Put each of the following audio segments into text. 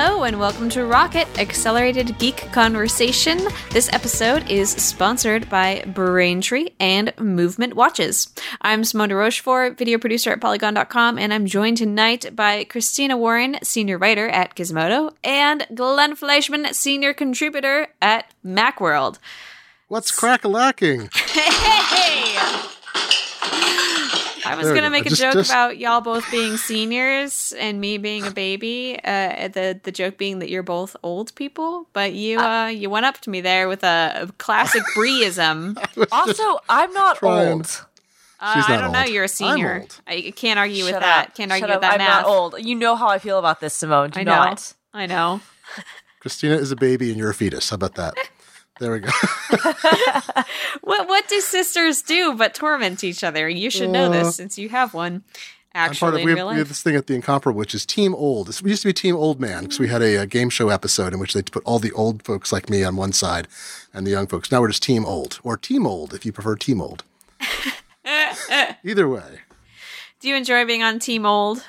Hello and welcome to Rocket Accelerated Geek Conversation. This episode is sponsored by Braintree and Movement Watches. I'm Simone de Rochefort, video producer at Polygon.com, and I'm joined tonight by Christina Warren, senior writer at Gizmodo, and Glenn Fleischman, senior contributor at Macworld. What's crack-a-lacking? Hey! I was gonna go. make a Just- joke just- about y'all both being seniors and me being a baby. Uh, the the joke being that you're both old people, but you uh, you went up to me there with a, a classic Breeism. Also, I'm not Trying. old. Uh, She's I don't know. You're a senior. old. I can't argue with Shut that. Can't argue Shut with that I'm math. not old. You know how I feel about this, Simone. Do I know. not? I know. Christina is a baby and you're a fetus. How about that? There we go. What what do sisters do but torment each other? You should know Uh, this since you have one. I'm Actually, part of, we, have, we have this thing at the Incomparable, which is Team Old. This used to be Team Old Man because we had a, a game show episode in which they put all the old folks like me on one side and the young folks. Now we're just Team Old or Team Old if you prefer Team Old. Either way. Do you enjoy being on Team Old?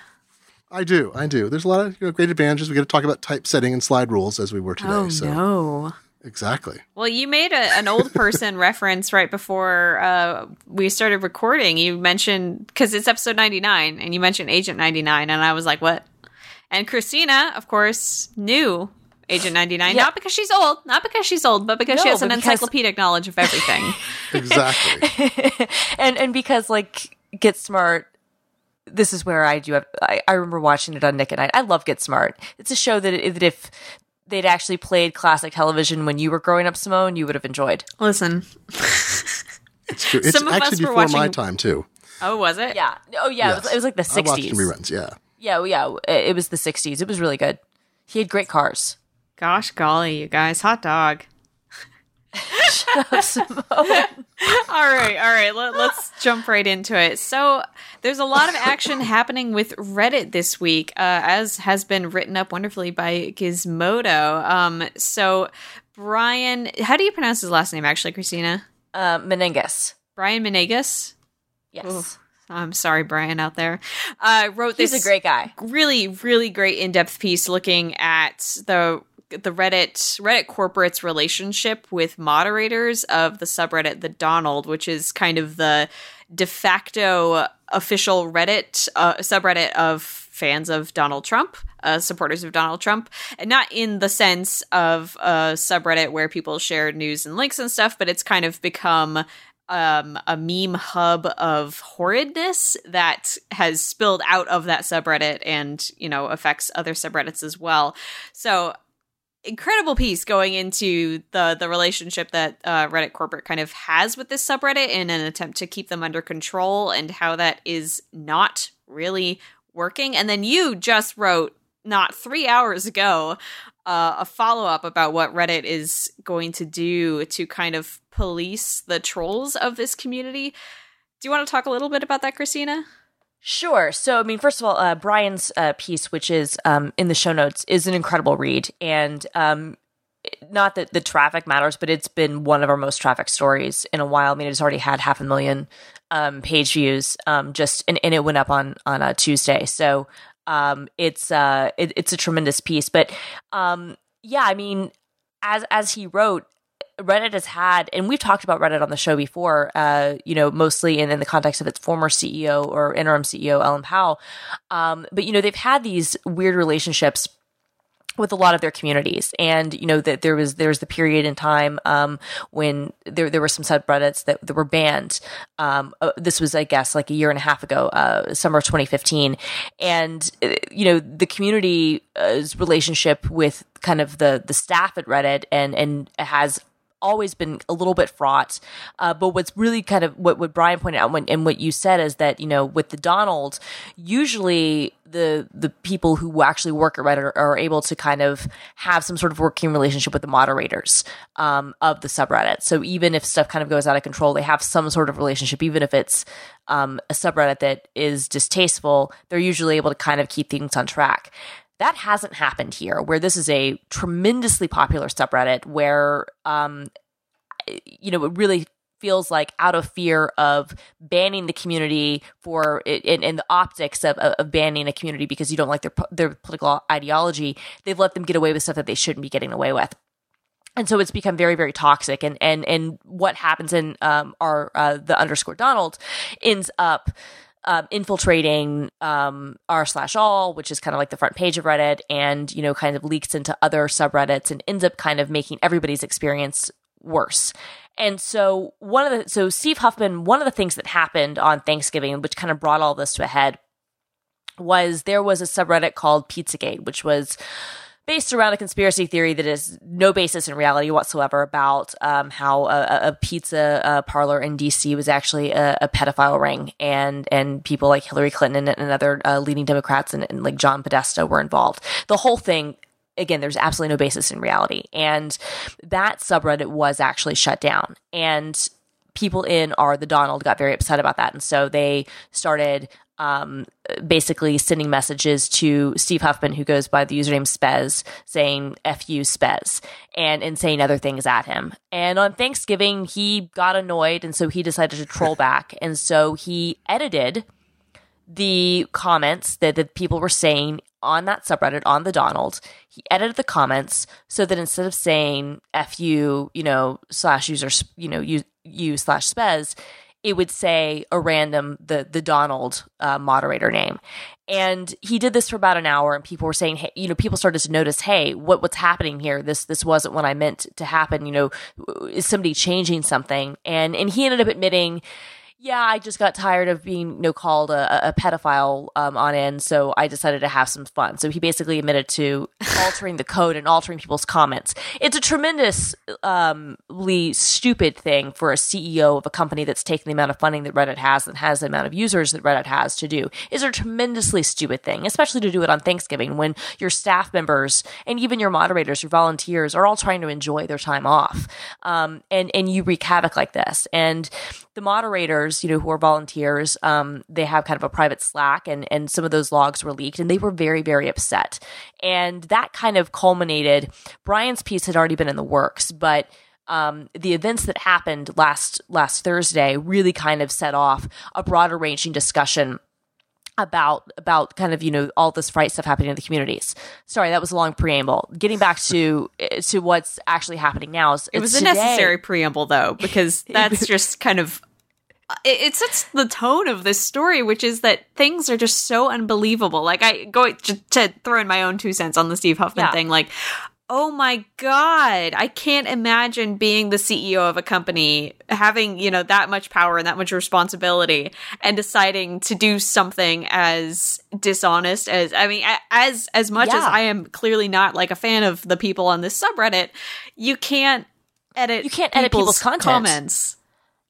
I do. I do. There's a lot of you know, great advantages. We get to talk about typesetting and slide rules as we were today. so Oh, no. Exactly. Well, you made a, an old person reference right before uh, we started recording. You mentioned because it's episode ninety nine, and you mentioned Agent ninety nine, and I was like, "What?" And Christina, of course, knew Agent ninety nine, Yeah. not because she's old, not because she's old, but because she has an encyclopedic knowledge of everything. Exactly. and and because like Get Smart, this is where I do. Have, I, I remember watching it on Nick and I. I love Get Smart. It's a show that, that if they'd actually played classic television when you were growing up, Simone, you would have enjoyed. Listen, It's true. It's Some of us actually were before my time too. oh, was it? Yeah. Oh yeah. It, was, it was like the I watched '60s. reruns. Yeah. Yeah. Yeah. It, it was the '60s. It was really good. He had great cars. Gosh, golly, you guys, hot dog. Simone. all right, all right. Let, us jump right into it. So, there's a lot of action happening with Reddit this week, uh, as has been written up wonderfully by Gizmodo. Um, so, Brian, how do you pronounce his last name? Actually, Christina, uh. Brian Menegus. Yes. I'm sorry, Brian, out there. Uh, wrote He's this a great guy. really really great in-depth piece looking at the the Reddit Reddit corporate's relationship with moderators of the subreddit the Donald, which is kind of the de facto official Reddit uh, subreddit of fans of Donald Trump, uh, supporters of Donald Trump, and not in the sense of a subreddit where people share news and links and stuff, but it's kind of become um, a meme hub of horridness that has spilled out of that subreddit and you know affects other subreddits as well. So incredible piece going into the the relationship that uh, Reddit corporate kind of has with this subreddit in an attempt to keep them under control and how that is not really working. And then you just wrote not three hours ago uh, a follow up about what Reddit is going to do to kind of police the trolls of this community. Do you want to talk a little bit about that, Christina? Sure. So, I mean, first of all, uh, Brian's uh, piece, which is um, in the show notes, is an incredible read. And um, not that the traffic matters, but it's been one of our most traffic stories in a while. I mean, it's already had half a million um, page views, um, just and, and it went up on on a Tuesday. So um, it's uh, it, it's a tremendous piece. But um, yeah, I mean, as as he wrote, Reddit has had, and we've talked about Reddit on the show before, uh, you know, mostly in, in the context of its former CEO or interim CEO, Ellen Pao. Um, but, you know, they've had these weird relationships with a lot of their communities. And, you know, that there was, there was the period in time, um, when there, there were some subreddits that, that were banned. Um, uh, this was, I guess, like a year and a half ago, uh, summer of 2015. And, uh, you know, the community's relationship with kind of the, the staff at Reddit and, and has always been a little bit fraught. Uh, but what's really kind of what, what Brian pointed out when, and what you said is that, you know, with the Donald, usually the the people who actually work at Reddit are, are able to kind of have some sort of working relationship with the moderators um, of the subreddit. So even if stuff kind of goes out of control, they have some sort of relationship, even if it's um, a subreddit that is distasteful, they're usually able to kind of keep things on track. That hasn't happened here, where this is a tremendously popular subreddit where, um, you know, it really feels like out of fear of banning the community for in, in the optics of, of banning a community because you don't like their their political ideology, they've let them get away with stuff that they shouldn't be getting away with. And so it's become very very toxic. And and and what happens in um our uh, the underscore donald ends up um, infiltrating um, r slash all, which is kind of like the front page of Reddit, and you know, kind of leaks into other subreddits, and ends up kind of making everybody's experience worse. And so one of the so Steve Huffman, one of the things that happened on Thanksgiving, which kind of brought all this to a head, was there was a subreddit called Pizzagate, which was based around a conspiracy theory that has no basis in reality whatsoever about um, how a, a pizza uh, parlor in DC was actually a, a, pedophile ring, and and people like Hillary Clinton and, and other uh, leading Democrats and, and like John Podesta were involved. The whole thing again, there's absolutely no basis in reality. And that subreddit was actually shut down. And people in are the Donald got very upset about that. And so they started um, basically sending messages to Steve Huffman, who goes by the username Spez, saying "F you, Spez," and and saying other things at him. And on Thanksgiving, he got annoyed, and so he decided to troll back, and so he edited the comments that, the people were saying on that subreddit on the Donald. He edited the comments so that instead of saying "F you," you know, slash user, you know, you you slash Spez it would say a random the the Donald uh, moderator name, and he did this for about an hour, and people were saying, hey, you know, people started to notice, hey, what what's happening here? This this wasn't what I meant to happen. You know, is somebody changing something? And and he ended up admitting yeah, I just got tired of being you know, called a, a pedophile um, on end, so I decided to have some fun. So he basically admitted to altering the code and altering people's comments. It's a tremendously um, stupid thing for a CEO of a company that's taken the amount of funding that Reddit has and has the amount of users that Reddit has to do. Is a tremendously stupid thing, especially to do it on Thanksgiving when your staff members and even your moderators, your volunteers, are all trying to enjoy their time off, um, and and you wreak havoc like this. And the moderators, you know, who are volunteers, um, they have kind of a private Slack, and and some of those logs were leaked, and they were very very upset, and that kind of culminated. Brian's piece had already been in the works, but. Um, the events that happened last last Thursday really kind of set off a broader ranging discussion about about kind of you know all this fright stuff happening in the communities. Sorry, that was a long preamble. Getting back to to what's actually happening now is it was today, a necessary preamble though because that's just kind of it, it, sets the tone of this story, which is that things are just so unbelievable. Like I go to, to throw in my own two cents on the Steve Huffman yeah. thing. Like, oh my god, I can't imagine being the CEO of a company, having you know that much power and that much responsibility, and deciding to do something as dishonest as I mean, as as much yeah. as I am clearly not like a fan of the people on this subreddit, you can't edit you can't edit people's comments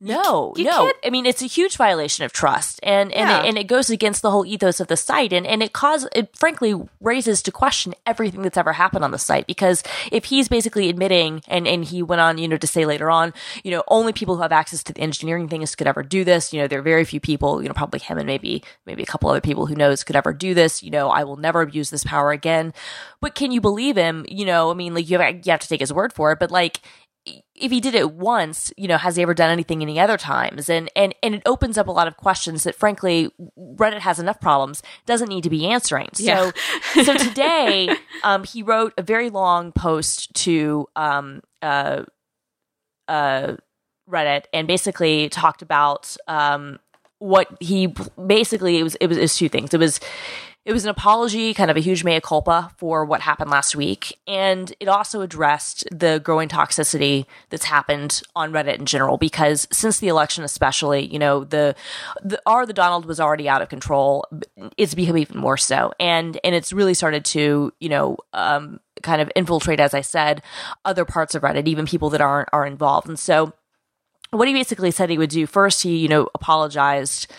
no, you, you no. Can't. I mean, it's a huge violation of trust, and and yeah. it, and it goes against the whole ethos of the site, and and it cause it frankly raises to question everything that's ever happened on the site because if he's basically admitting, and and he went on, you know, to say later on, you know, only people who have access to the engineering things could ever do this. You know, there are very few people, you know, probably him and maybe maybe a couple other people who knows could ever do this. You know, I will never abuse this power again. But can you believe him? You know, I mean, like you have, you have to take his word for it, but like if he did it once, you know, has he ever done anything any other times? And and and it opens up a lot of questions that, frankly, Reddit has enough problems doesn't need to be answering. So yeah. so today, um, he wrote a very long post to um uh uh Reddit and basically talked about um what he basically it was it was, it was two things. It was it was an apology, kind of a huge mea culpa for what happened last week. And it also addressed the growing toxicity that's happened on Reddit in general, because since the election, especially, you know, the, the R the Donald was already out of control. It's become even more so. And, and it's really started to, you know, um, kind of infiltrate, as I said, other parts of Reddit, even people that aren't, are involved. And so, what he basically said he would do first, he, you know, apologized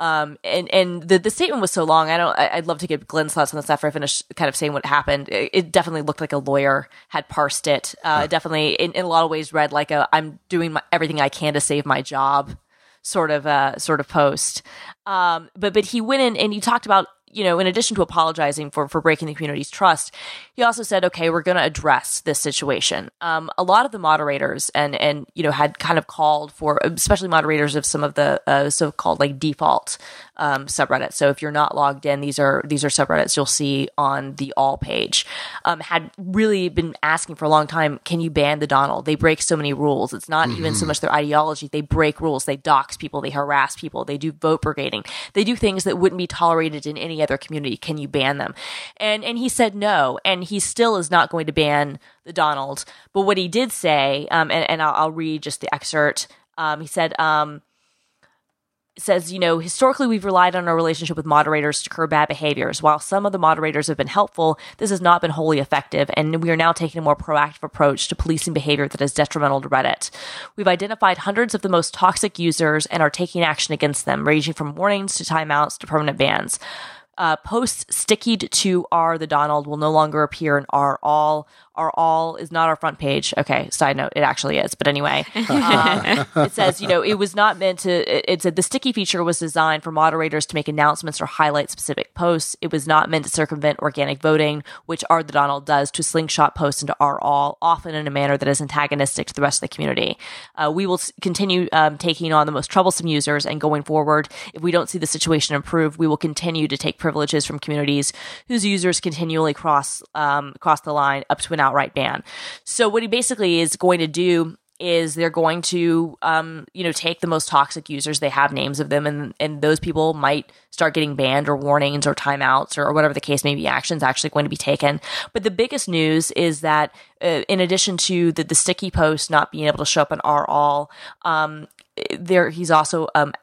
um, and and the, the statement was so long. I don't. I, would love to get Glenn's thoughts on this after I finish kind of saying what happened. It, it definitely looked like a lawyer had parsed it. Uh, Definitely, in, in a lot of ways, read like a "I'm doing my, everything I can to save my job" sort of uh, sort of post. Um, but but he went in and he talked about you know, in addition to apologizing for for breaking the community's trust, he also said, "Okay, we're going to address this situation." Um, a lot of the moderators and and you know had kind of called for, especially moderators of some of the uh, so-called like default um, subreddits. So if you're not logged in, these are these are subreddits you'll see on the all page. Um, had really been asking for a long time, can you ban the Donald? They break so many rules. It's not mm-hmm. even so much their ideology; they break rules. They dox people. They harass people. They do vote brigading. They do things that wouldn't be tolerated in any other community. Can you ban them? And and he said no, and he still is not going to ban the Donald. But what he did say, um, and, and I'll, I'll, read just the excerpt. Um, he said, um, says, you know, historically we've relied on our relationship with moderators to curb bad behaviors. While some of the moderators have been helpful, this has not been wholly effective, and we are now taking a more proactive approach to policing behavior that is detrimental to Reddit. We've identified hundreds of the most toxic users and are taking action against them, ranging from warnings to timeouts to permanent bans. Uh, posts stickied to R the Donald will no longer appear in R all are all is not our front page. Okay, side note, it actually is. But anyway, um, it says, you know, it was not meant to, it, it said the sticky feature was designed for moderators to make announcements or highlight specific posts. It was not meant to circumvent organic voting, which R the Donald does to slingshot posts into R all, often in a manner that is antagonistic to the rest of the community. Uh, we will continue um, taking on the most troublesome users and going forward. If we don't see the situation improve, we will continue to take privileges from communities whose users continually cross um, cross the line up to an outright ban. So what he basically is going to do is they're going to um, you know take the most toxic users they have names of them and and those people might start getting banned or warnings or timeouts or, or whatever the case may be actions actually going to be taken but the biggest news is that uh, in addition to the, the sticky post not being able to show up in r all um, there he's also um,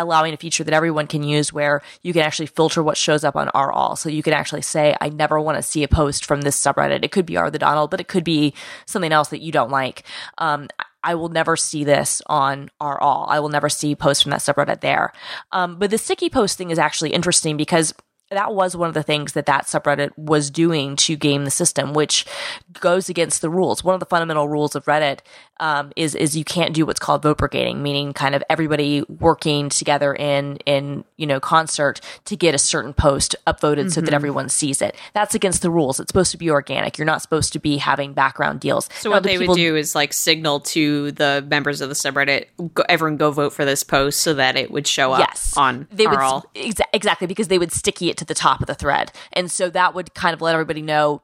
allowing a feature that everyone can use where you can actually filter what shows up on R all. So you can actually say, I never want to see a post from this subreddit. It could be R the Donald, but it could be something else that you don't like. Um, I will never see this on R all. I will never see posts from that subreddit there. Um, but the sticky post thing is actually interesting because that was one of the things that that subreddit was doing to game the system, which goes against the rules. One of the fundamental rules of Reddit um, is is you can't do what's called vote brigading, meaning kind of everybody working together in in you know concert to get a certain post upvoted mm-hmm. so that mm-hmm. everyone sees it. That's against the rules. It's supposed to be organic. You're not supposed to be having background deals. So now, what the they people- would do is like signal to the members of the subreddit, go, everyone go vote for this post so that it would show up yes. on they would exa- exactly because they would sticky it to the top of the thread, and so that would kind of let everybody know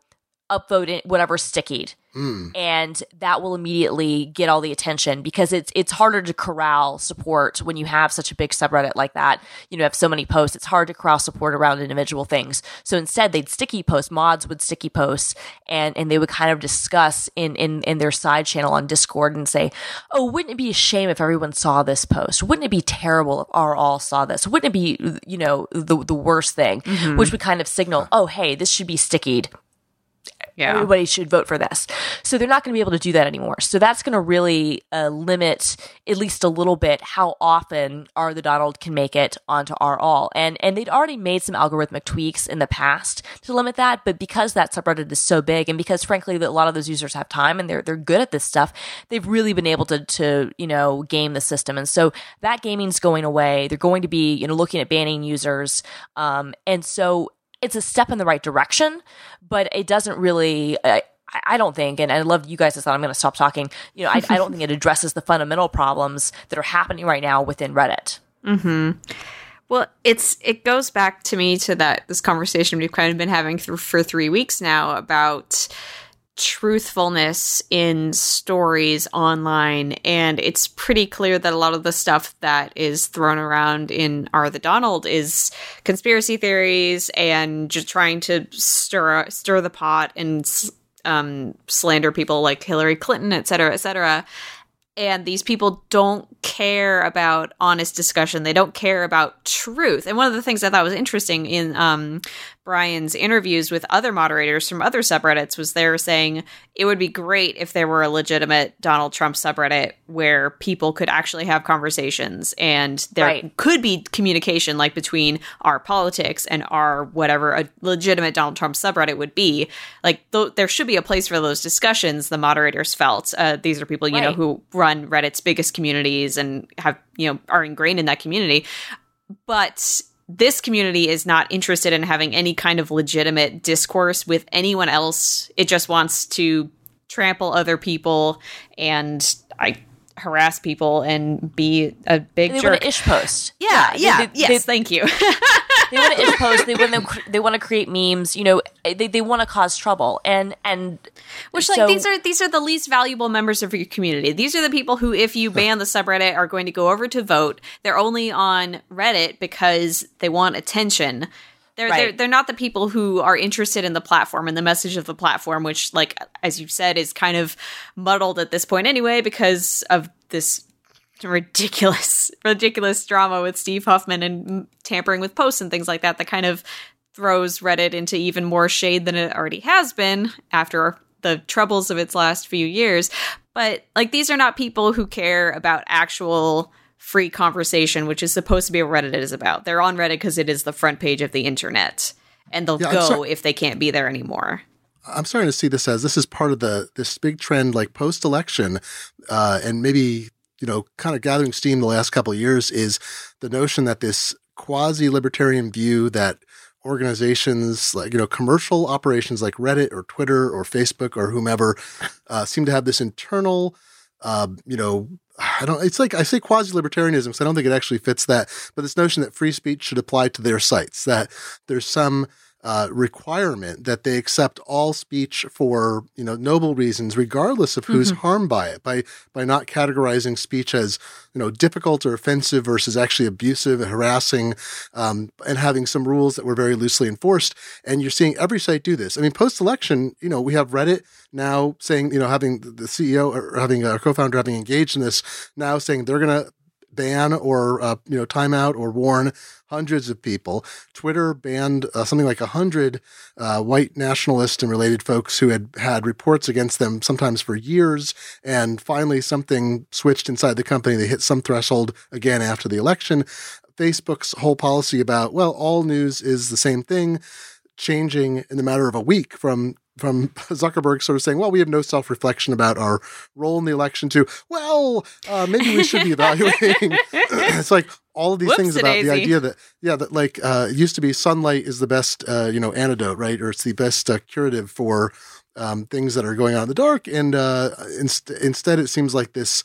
upvote whatever stickied. Mm. And that will immediately get all the attention because it's it's harder to corral support when you have such a big subreddit like that. You know, have so many posts. It's hard to corral support around individual things. So instead, they'd sticky post. Mods would sticky posts, and and they would kind of discuss in in in their side channel on Discord and say, "Oh, wouldn't it be a shame if everyone saw this post? Wouldn't it be terrible if our all saw this? Wouldn't it be you know the the worst thing?" Mm-hmm. Which would kind of signal, "Oh, hey, this should be stickied." Yeah. everybody should vote for this. So they're not going to be able to do that anymore. So that's going to really uh, limit at least a little bit how often R the Donald can make it onto R all. And and they'd already made some algorithmic tweaks in the past to limit that, but because that subreddit is so big and because frankly a lot of those users have time and they're they're good at this stuff, they've really been able to to you know game the system. And so that gaming's going away. They're going to be you know looking at banning users. Um, and so it's a step in the right direction, but it doesn't really. I, I don't think, and I love you guys' I thought. I'm going to stop talking. You know, I, I, don't think it addresses the fundamental problems that are happening right now within Reddit. Hmm. Well, it's it goes back to me to that this conversation we've kind of been having through for three weeks now about truthfulness in stories online and it's pretty clear that a lot of the stuff that is thrown around in are the Donald is conspiracy theories and just trying to stir stir the pot and um, slander people like Hillary Clinton, et cetera, et cetera and these people don't care about honest discussion. They don't care about truth. And one of the things I thought was interesting in um, Brian's interviews with other moderators from other subreddits was they were saying it would be great if there were a legitimate Donald Trump subreddit where people could actually have conversations and there right. could be communication like between our politics and our whatever a legitimate Donald Trump subreddit would be. Like th- there should be a place for those discussions. The moderators felt uh, these are people you right. know who run Reddit's biggest communities and have you know are ingrained in that community, but this community is not interested in having any kind of legitimate discourse with anyone else. It just wants to trample other people and I harass people and be a big jerk. ish post. yeah, yeah, They, they, yes, they, thank you. they want to post. They want to. They want to create memes. You know, they, they want to cause trouble. And and Which so- like these are these are the least valuable members of your community. These are the people who, if you ban the subreddit, are going to go over to Voat. They're only on Reddit because they want attention. They're they're they're not the people who are interested in the platform and the message of the platform, which, like as you said, is kind of muddled at this point anyway because of this ridiculous ridiculous drama with Steve Huffman and tampering with posts and things like that that kind of throws Reddit into even more shade than it already has been after the troubles of its last few years. But like these are not people who care about actual free conversation, which is supposed to be what Reddit is about. They're on Reddit because it is the front page of the internet. And they'll Yeah, go if they can't be there anymore. I'm starting to see this as this is part of the this big trend, like post election, uh, and maybe you know, kind of gathering steam the last couple of years is the notion that this quasi libertarian view that organizations like you know commercial operations like Reddit or Twitter or Facebook or whomever uh, seem to have this internal, uh, you know. I don't. It's like I say quasi-libertarianism because I don't think it actually fits that. But this notion that free speech should apply to their sites, that there's some uh, requirement that they accept all speech for you know noble reasons, regardless of who's harmed by it, by by not categorizing speech as you know difficult or offensive versus actually abusive and harassing, um, and having some rules that were very loosely enforced. And you're seeing every site do this. I mean, post election, you know, we have Reddit now saying, you know, having the CEO or having a co-founder having engaged in this now saying they're going to ban or uh, you know timeout or warn hundreds of people. Twitter banned uh, something like hundred uh, white nationalist and related folks who had had reports against them sometimes for years, and finally something switched inside the company. They hit some threshold again after the election. Facebook's whole policy about well, all news is the same thing, changing in the matter of a week from from Zuckerberg sort of saying, well, we have no self reflection about our role in the election to, well, uh, maybe we should be evaluating. it's like all of these things about the idea that, yeah, that like uh, it used to be sunlight is the best, uh, you know, antidote, right? Or it's the best uh, curative for um, things that are going on in the dark. And uh, inst- instead, it seems like this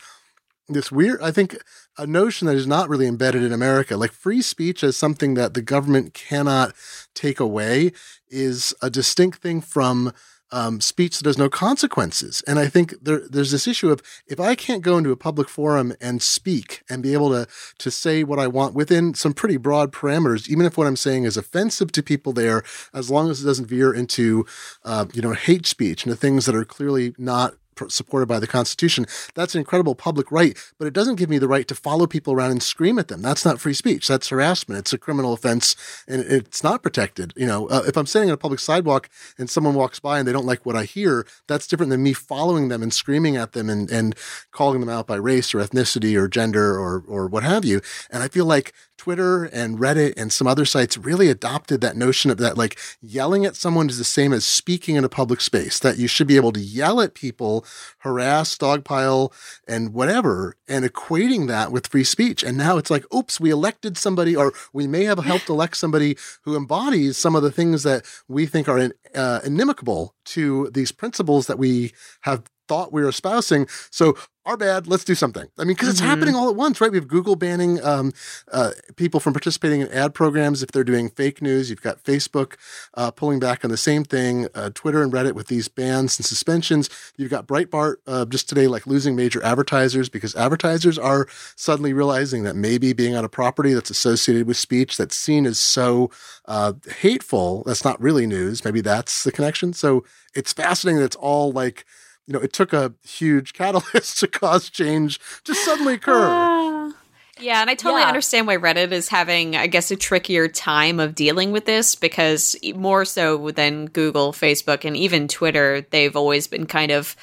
this weird i think a notion that is not really embedded in america. Like free speech as something that the government cannot take away is a distinct thing from um, speech that has no consequences. And i think there, there's this issue of if i can't go into a public forum and speak and be able to to say what i want within some pretty broad parameters even if what i'm saying is offensive to people there as long as it doesn't veer into uh, you know hate speech and the things that are clearly not supported by the Constitution. That's an incredible public right, but it doesn't give me the right to follow people around and scream at them. That's not free speech. That's harassment. It's a criminal offense, and it's not protected. You know, uh, if I'm standing on a public sidewalk and someone walks by and they don't like what I hear, that's different than me following them and screaming at them and, and calling them out by race or ethnicity or gender or or what have you. And I feel like Twitter and Reddit and some other sites really adopted that notion of that like yelling at someone is the same as speaking in a public space, that you should be able to yell at people, harass, dogpile, and whatever, and equating that with free speech. And now it's like, oops, we elected somebody, or we may have helped elect somebody who embodies some of the things that we think are in, uh, inimical to these principles that we have thought we were espousing. So our bad. Let's do something. I mean, because it's happening all at once, right? We have Google banning um, uh, people from participating in ad programs if they're doing fake news. You've got Facebook uh, pulling back on the same thing. Uh, Twitter and Reddit with these bans and suspensions. You've got Breitbart uh, just today, like losing major advertisers because advertisers are suddenly realizing that maybe being on a property that's associated with speech that's seen as so uh, hateful, that's not really news. Maybe that's the connection. So it's fascinating that it's all like you know, it took a huge catalyst to cause change to suddenly occur. Ah. Yeah, and I totally Yeah. understand why Reddit is having, I guess, a trickier time of dealing with this because more so than Google, Facebook, and even Twitter, they've always been kind of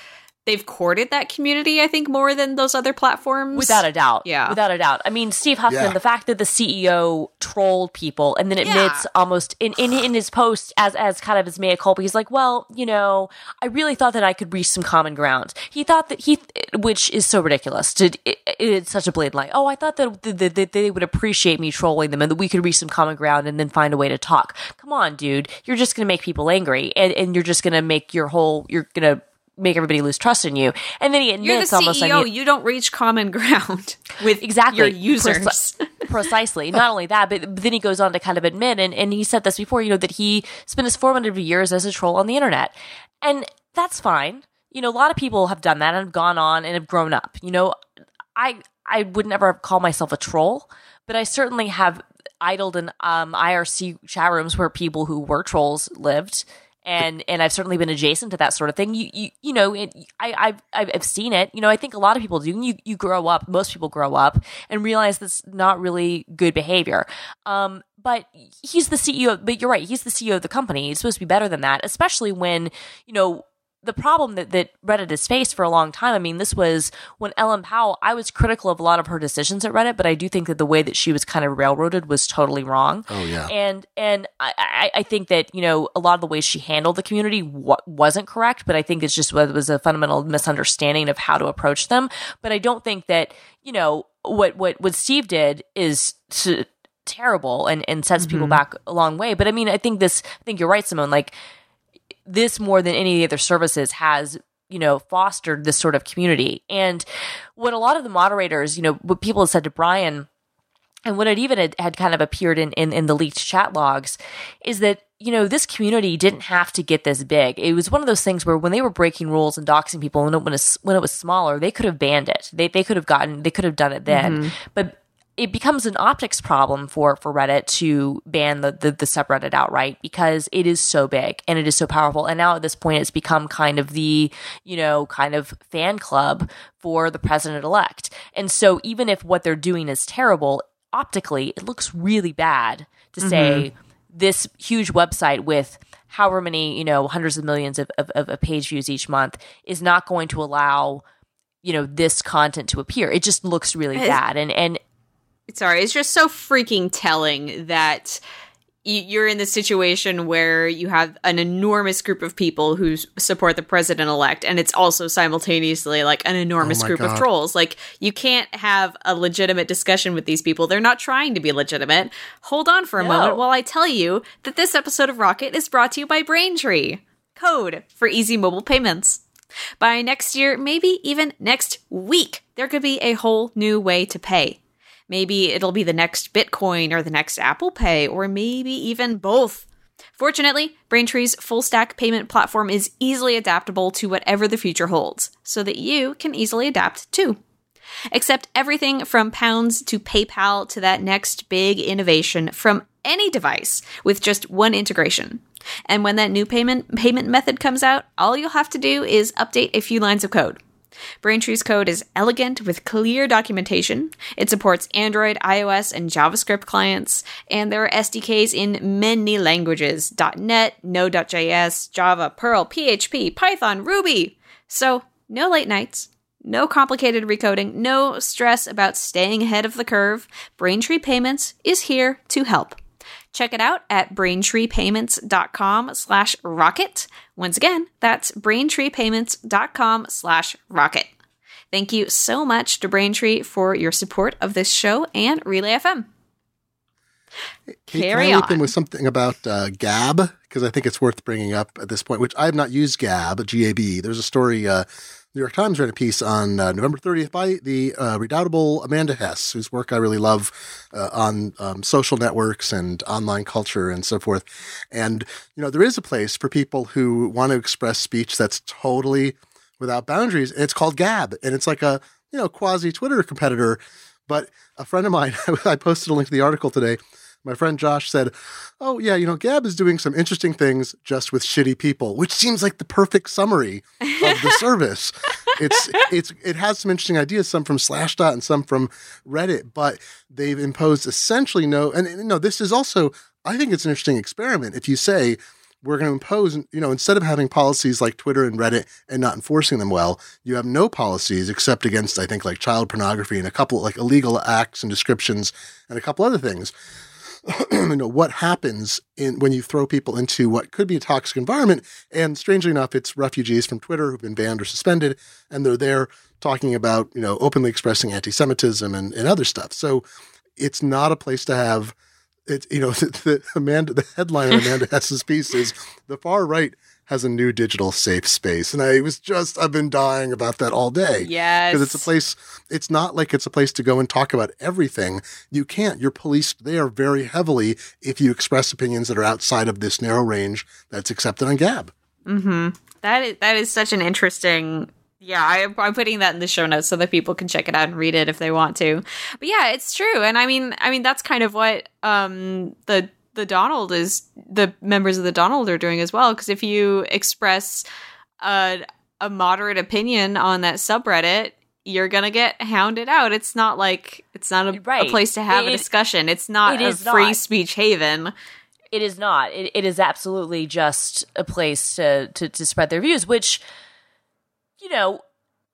they've courted that community, I think, more than those other platforms. Without a doubt. Yeah. Without a doubt. I mean, Steve Huffman, Yeah. the fact that the CEO trolled people and then admits Yeah. almost in, in, in his post as, as kind of his mea culpa, he's like, well, you know, I really thought that I could reach some common ground. He thought that he, which is so ridiculous. To, it, it's such a blatant lie. Oh, I thought that, that, that they would appreciate me trolling them and that we could reach some common ground and then find a way to talk. Come on, dude. You're just going to make people angry and, and you're just going to make your whole, you're going to make everybody lose trust in you. And then he admits You're the almost, like mean- you don't reach common ground with exactly. your users. Preci- precisely. Not only that but, but then he goes on to kind of admit and, and he said this before you know that he spent his formative years as a troll on the internet. And that's fine. You know a lot of people have done that and have gone on and have grown up. You know i i would never call myself a troll but i certainly have idled in um, irc chat rooms where people who were trolls lived and and I've certainly been adjacent to that sort of thing. You you, you know, it, I I've I've seen it. You know, I think a lot of people do. You you grow up, most people grow up and realize that's not really good behavior. Um, but he's the CEO. But you're right, he's the CEO of the company. He's supposed to be better than that, especially when you know the problem that, that Reddit has faced for a long time. I mean, this was when Ellen Pao, I was critical of a lot of her decisions at Reddit, but I do think that the way that she was kind of railroaded was totally wrong. Oh, yeah. And, and I, I, I think that, you know, a lot of the ways she handled the community wa- wasn't correct, but I think it's just, it was a fundamental misunderstanding of how to approach them. But I don't think that, you know, what, what, what Steve did is to, terrible and, and sets people mm-hmm. back a long way. But I mean, I think this, I think you're right, Simone. Like, this more than any of the other services has you know fostered this sort of community. And what a lot of the moderators you know what people have said to brian and what it even had, had kind of appeared in, in in the leaked chat logs is that you know this community didn't have to get this big. It was one of those things where when they were breaking rules and doxing people when it, when it, when it was smaller they could have banned it. They, they could have gotten they could have done it then. Mm-hmm. But it becomes an optics problem for for Reddit to ban the, the the subreddit outright because it is so big and it is so powerful. And now at this point, it's become kind of the you know kind of fan club for the president elect. And so even if what they're doing is terrible, optically, it looks really bad to mm-hmm. say this huge website with however many you know hundreds of millions of, of, of page views each month is not going to allow you know this content to appear. It just looks really bad and and Sorry, it's just so freaking telling that you're in the situation where you have an enormous group of people who support the president elect, and it's also simultaneously like an enormous Oh my group of trolls. Like, you can't have a legitimate discussion with these people. They're not trying to be legitimate. Hold on for a No. moment while I tell you that this episode of Rocket is brought to you by Braintree. Code for easy mobile payments. By next year, maybe even next week, there could be a whole new way to pay. Maybe it'll be the next Bitcoin or the next Apple Pay, or maybe even both. Fortunately, Braintree's full stack payment platform is easily adaptable to whatever the future holds, so that you can easily adapt too. Accept everything from pounds to PayPal to that next big innovation from any device with just one integration. And when that new payment payment method comes out, all you'll have to do is update a few lines of code. Braintree's code is elegant with clear documentation. It supports Android, iOS, and JavaScript clients, and there are SDKs in many languages .NET, Node.js, Java, Perl, PHP, Python, Ruby. So, no late nights, no complicated recoding, no stress about staying ahead of the curve. Braintree Payments is here to help. Check it out at braintreepayments.com slash rocket. Once again, that's braintreepayments.com slash rocket. Thank you so much to Braintree for your support of this show and Relay FM. Can, Carry can I on. with something about uh, Gab? Because I think it's worth bringing up at this point, which I have not used Gab, G-A-B. There's a story, uh, New York Times ran a piece on uh, November 30th by the uh, redoubtable Amanda Hess, whose work I really love uh, on um, social networks and online culture and so forth. And, you know, there is a place for people who want to express speech that's totally without boundaries. And it's called Gab. And it's like a, you know, quasi Twitter competitor. But a friend of mine, I posted a link to the article today. My friend Josh said, Oh, yeah, you know, Gab is doing some interesting things just with shitty people, which seems like the perfect summary of the service. It's it's it has some interesting ideas, some from Slashdot and some from Reddit, but they've imposed essentially no and you know, this is also I think it's an interesting experiment. If you say we're going to impose, you know, instead of having policies like Twitter and Reddit and not enforcing them well, you have no policies except against, I think, like child pornography and a couple like illegal acts and descriptions and a couple other things. you know what happens in when you throw people into what could be a toxic environment and strangely enough it's refugees from twitter who've been banned or suspended and they're there talking about you know openly expressing anti-semitism and, and other stuff. So it's not a place to have it you know the, the amanda the headline of amanda hess's piece is the far right has a new digital safe space. And I was just, I've been dying about that all day. Yes. Because it's a place, it's not like it's a place to go and talk about everything. You can't. You're policed there very heavily if you express opinions that are outside of this narrow range that's accepted on Gab. Mm-hmm. That is, that is such an interesting yeah, I, am putting that in the show notes so that people can check it out and read it if they want to. But yeah, it's true, and I mean, I mean that's kind of what um, the the Donald is the members of the Donald are doing as well. Because if you express a, a moderate opinion on that subreddit, you're gonna get hounded out. It's not like it's not a, right. a place to have it, a discussion. It's not it a free not. speech haven. It is not. It, it is absolutely just a place to, to to spread their views. Which, you know,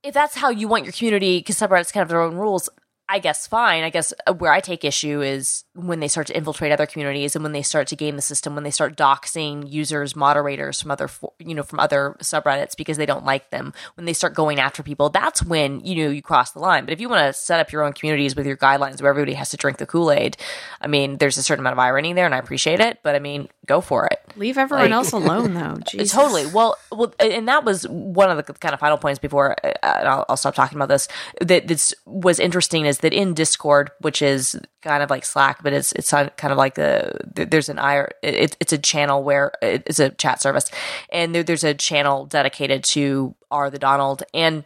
if that's how you want your community, because subreddits kind of their own rules. I guess fine. I guess uh, where I take issue is when they start to infiltrate other communities and when they start to game the system, when they start doxing users, moderators from other, you know, from other subreddits because they don't like them, when they start going after people, that's when, you know, you cross the line. But if you want to set up your own communities with your guidelines where everybody has to drink the Kool Aid, I mean, there's a certain amount of irony there and I appreciate it, but I mean, go for it. Leave everyone like, else alone though. Jesus. Totally. Well, well, and that was one of the kind of final points before uh, I'll, I'll stop talking about this that this was interesting is that in Discord, which is kind of like Slack, but it's it's kind of like the there's an IR, it, it's a channel where it's a chat service, and there, there's a channel dedicated to R the Donald, and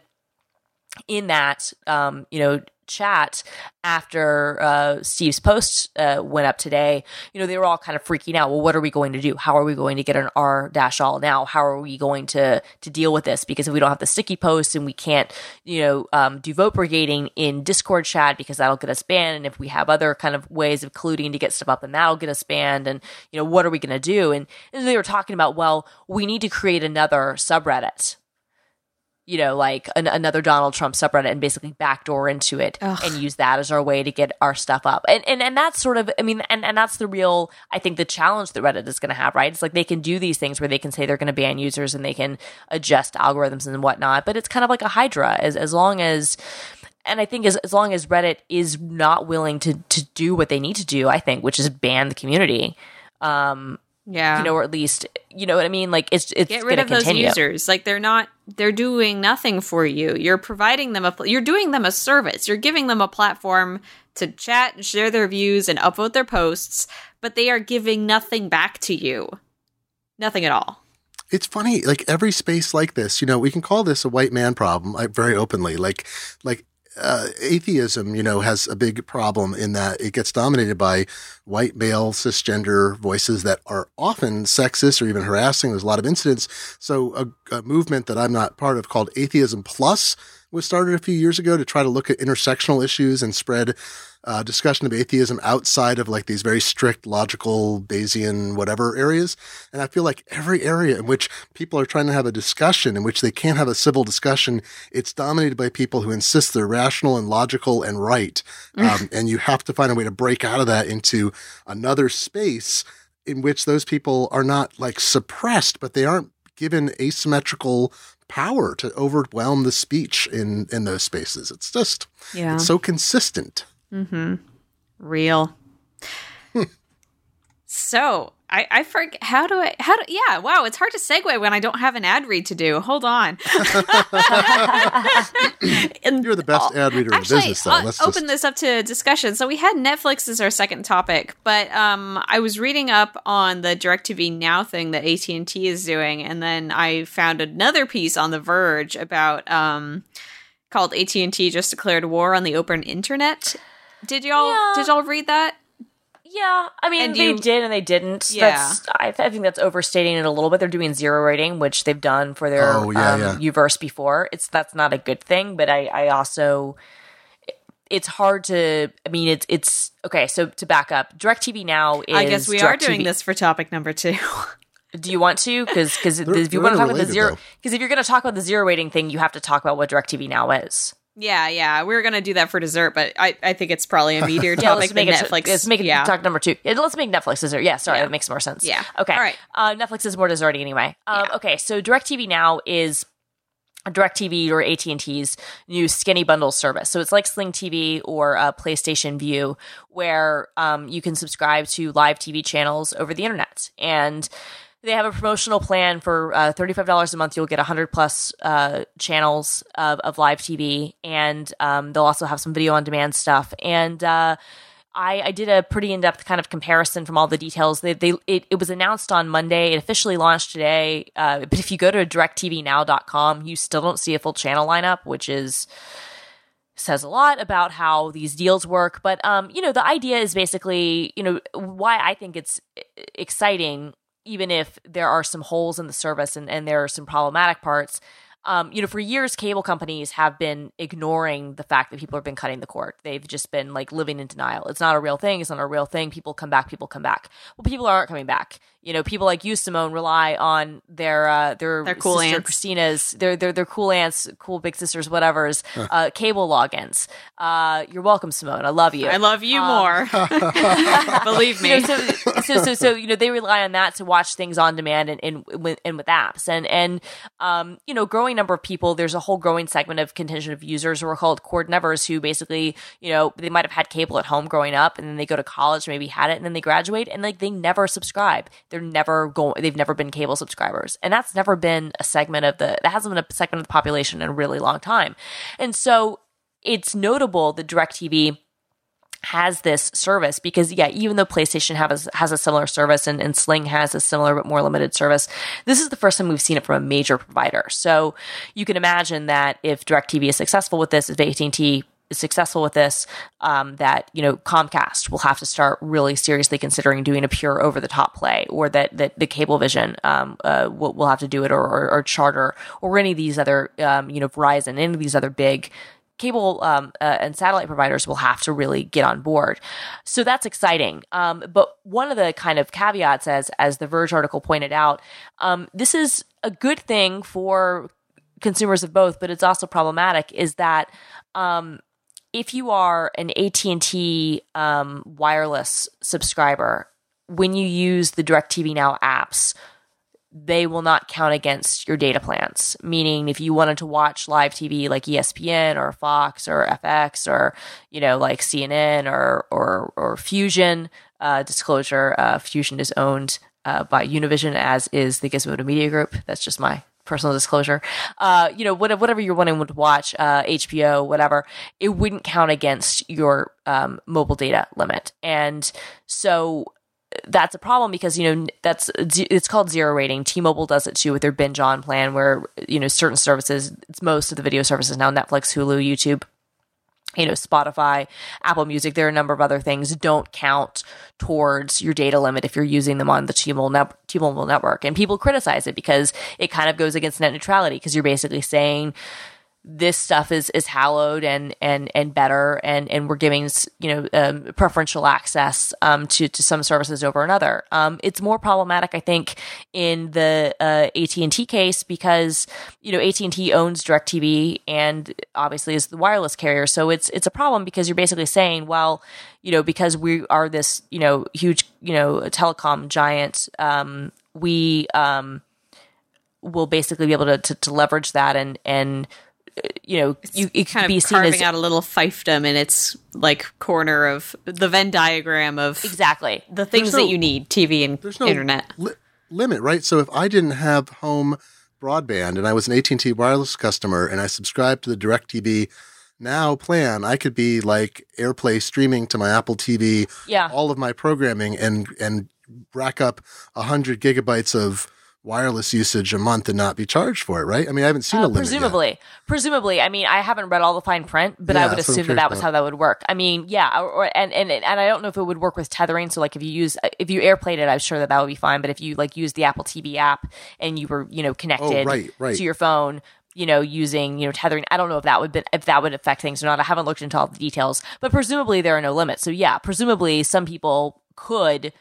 in that, um, you know, chat after uh, Steve's post uh, went up today, you know, they were all kind of freaking out. Well, what are we going to do? How are we going to get an R dash all now? How are we going to to deal with this? Because if we don't have the sticky posts and we can't, you know, um, do vote brigading in Discord chat because that'll get us banned, and if we have other kind of ways of colluding to get stuff up, and that'll get us banned, and you know, what are we going to do? And, and they were talking about, well, we need to create another subreddit you know, like an, another Donald Trump subreddit and basically backdoor into it Ugh. and use that as our way to get our stuff up. And and and that's sort of, I mean, and and that's the real, I think, the challenge that Reddit is going to have, right? It's like they can do these things where they can say they're going to ban users and they can adjust algorithms and whatnot, but it's kind of like a hydra. As as long as and I think as, as long as Reddit is not willing to to do what they need to do, I think, which is ban the community, um, yeah. You know, or at least you know what I mean? Like it's it's get rid of continue. those users. Like they're not they're doing nothing for you. You're providing them a you're doing them a service. You're giving them a platform to chat and share their views and upvote their posts, but they are giving nothing back to you. Nothing at all. It's funny, like every space like this, you know, we can call this a white man problem like, very openly. Like, like uh, atheism, you know, has a big problem in that it gets dominated by white male cisgender voices that are often sexist or even harassing. There's a lot of incidents. So a, a movement that I'm not part of called Atheism Plus was started a few years ago to try to look at intersectional issues and spread uh, discussion of atheism outside of like these very strict logical Bayesian whatever areas. And I feel like every area in which people are trying to have a discussion in which they can't have a civil discussion, it's dominated by people who insist they're rational and logical and right. Um, and you have to find a way to break out of that into another space in which those people are not like suppressed, but they aren't given asymmetrical power to overwhelm the speech in in those spaces. It's just yeah. it's so consistent. Mm-hmm. Real. so I, I forget how do I how do yeah wow it's hard to segue when I don't have an ad read to do. Hold on. and You're the best ad reader actually, in business. Though. Let's open just... this up to discussion. So we had Netflix as our second topic, but um, I was reading up on the Directv Now thing that AT and T is doing, and then I found another piece on The Verge about um, called AT and T just declared war on the open internet. Did y'all yeah. did y'all read that? Yeah, I mean and they you, did and they didn't. Yeah, that's, I, I, think that's overstating it a little bit. They're doing zero rating, which they've done for their oh, yeah, um, yeah. Uverse before. It's that's not a good thing, but I, I also it's hard to. I mean, it's it's okay. So to back up, Directv now is. I guess we are doing this for topic number two. Do you want to? Because because if you they're want to talk about the zero, because if you're going to talk about the zero rating thing, you have to talk about what Directv now is. Yeah, yeah. We were gonna do that for dessert, but I, I think it's probably a Yeah, topic let's than make it. Netflix. Let's make it yeah. talk number two. Yeah, let's make Netflix dessert. Yeah, sorry, Yeah. that makes more sense. Yeah. Okay. All right. Uh, Netflix is more desserty anyway. Um, Yeah. Okay, so Directv now is DirecTV or AT and T's new skinny bundle service. So it's like Sling TV or uh, PlayStation Vue, where um, you can subscribe to live TV channels over the internet and. They have a promotional plan for uh, $35 a month. You'll get 100 plus uh, channels of, of live TV, and um, they'll also have some video on demand stuff. And uh, I, I did a pretty in depth kind of comparison from all the details. They, they it, it was announced on Monday. It officially launched today. Uh, but if you go to directvnow.com, you still don't see a full channel lineup, which is says a lot about how these deals work. But um, you know, the idea is basically, you know, why I think it's exciting, even if there are some holes in the service and, and there are some problematic parts. Um, you know, for years, cable companies have been ignoring the fact that people have been cutting the cord. They've just been like living in denial. It's not a real thing. It's not a real thing. People come back. People come back. Well, people aren't coming back. You know, people like you, Simone, rely on their uh, their Their cool sister aunts. Christina's, their their their cool aunts, cool big sisters, whatever's uh, cable logins. Uh, you're welcome, Simone. I love you. I love you Um, more. Believe me. you know, so, so so so you know they rely on that to watch things on demand and, and with and with apps and and um you know growing number of people there's a whole growing segment of contingent of users who are called cord nevers who basically you know they might have had cable at home growing up and then they go to college maybe had it and then they graduate and like they never subscribe they're never going they've never been cable subscribers. And that's never been a segment of the that hasn't been a segment of the population in a really long time. And so it's notable that DirecTV has this service because yeah even though playstation has, has a similar service and, and sling has a similar but more limited service this is the first time we've seen it from a major provider. So you can imagine that if directv is successful with this if at&t successful with this um, that you know comcast will have to start really seriously considering doing a pure over the top play or that, that the cablevision um, uh, will, will have to do it or, or, or charter or any of these other um, you know verizon any of these other big cable um, uh, and satellite providers will have to really get on board. So that's exciting. Um, but one of the kind of caveats, as as the Verge article pointed out, um, this is a good thing for consumers of both, but it's also problematic. Is that um, if you are an AT and T um, wireless subscriber, when you use the DirecTV Now apps, they will not count against your data plans. Meaning, if you wanted to watch live TV like ESPN or Fox or FX or you know like CNN or or or Fusion, uh, disclosure, uh, Fusion is owned uh, by Univision, as is the Gizmodo Media Group. That's just my personal disclosure. Uh, you know, whatever, whatever you're wanting to watch, uh, HBO, whatever, it wouldn't count against your um, mobile data limit, and so that's a problem because you know that's it's called zero rating. T-Mobile does it too with their binge on plan, where you know certain services, it's most of the video services now, Netflix, Hulu, YouTube, you know, Spotify, Apple Music. There are a number of other things don't count towards your data limit if you're using them on the T-Mobile, T-Mobile network, and people criticize it because it kind of goes against net neutrality because you're basically saying this stuff is is hallowed and and and better and and we're giving you know um, preferential access um, to to some services over another. Um, it's more problematic, I think, in the uh, AT and T case because you know AT and T owns Directv and obviously is the wireless carrier, so it's it's a problem because you're basically saying, well, you know, because we are this you know huge you know telecom giant, um, we um, will basically be able to, to, to leverage that and and you know you it kind could be of seen carving as out a little fiefdom in its like corner of the Venn diagram of exactly the things no- that you need: TV and There's no internet. li- limit, right? So if I didn't have home broadband and I was an AT&T wireless customer and I subscribed to the DirecTV Now plan, I could be like AirPlay streaming to my Apple TV Yeah. all of my programming and and rack up hundred gigabytes of wireless usage a month and not be charged for it, right? I mean, I haven't seen a Uh, limit yet. presumably, presumably. I mean, I haven't read all the fine print, but I Yeah, would I'm assume that that was about. how that would work. I mean, yeah, or, or and and and I don't know if it would work with tethering. So, like, if you use if you AirPlayed it, I'm sure that that would be fine. But if you like use the Apple TV app and you were you know connected Oh, right, right. to your phone. You know, using you know tethering. I don't know if that would be, if that would affect things or not. I haven't looked into all the details, but presumably there are no limits. So yeah, presumably some people could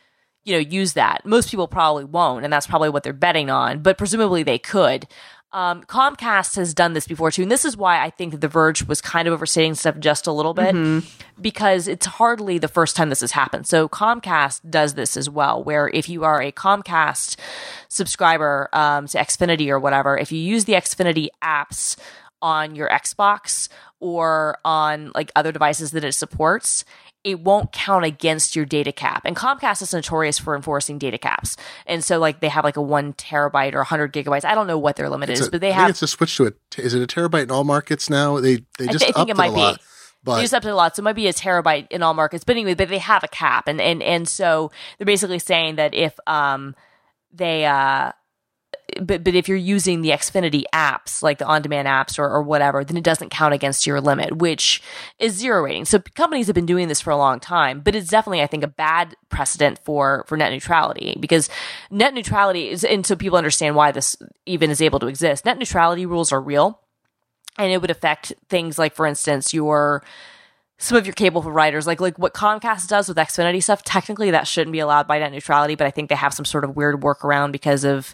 you know, use that. Most people probably won't, and that's probably what they're betting on, but presumably they could. Um, Comcast has done this before too, and this is why I think that The Verge was kind of overstating stuff just a little bit because it's hardly the first time this has happened. So Comcast does this as well, where if you are a Comcast subscriber um, to Xfinity or whatever, if you use the Xfinity apps on your Xbox or on like other devices that it supports, it won't count against your data cap. And Comcast is notorious for enforcing data caps. And so like they have like a one terabyte or 100 gigabytes. I don't know what their limit It's is, a- but they I have think it's a switch to it. Is it a terabyte in all markets now? They they I just thi- I think upped it might a lot. be. But they use up to a lot, so it might be a terabyte in all markets. But anyway, but they have a cap, and and and so they're basically saying that if um they uh but but if you're using the Xfinity apps, like the on-demand apps or, or whatever, then it doesn't count against your limit, which is zero rating. So companies have been doing this for a long time, but it's definitely, I think, a bad precedent for for net neutrality because net neutrality is, and so people understand why this even is able to exist. Net neutrality rules are real, and it would affect things like, for instance, your some of your cable providers, like like what Comcast does with Xfinity stuff. Technically, that shouldn't be allowed by net neutrality, but I think they have some sort of weird workaround because of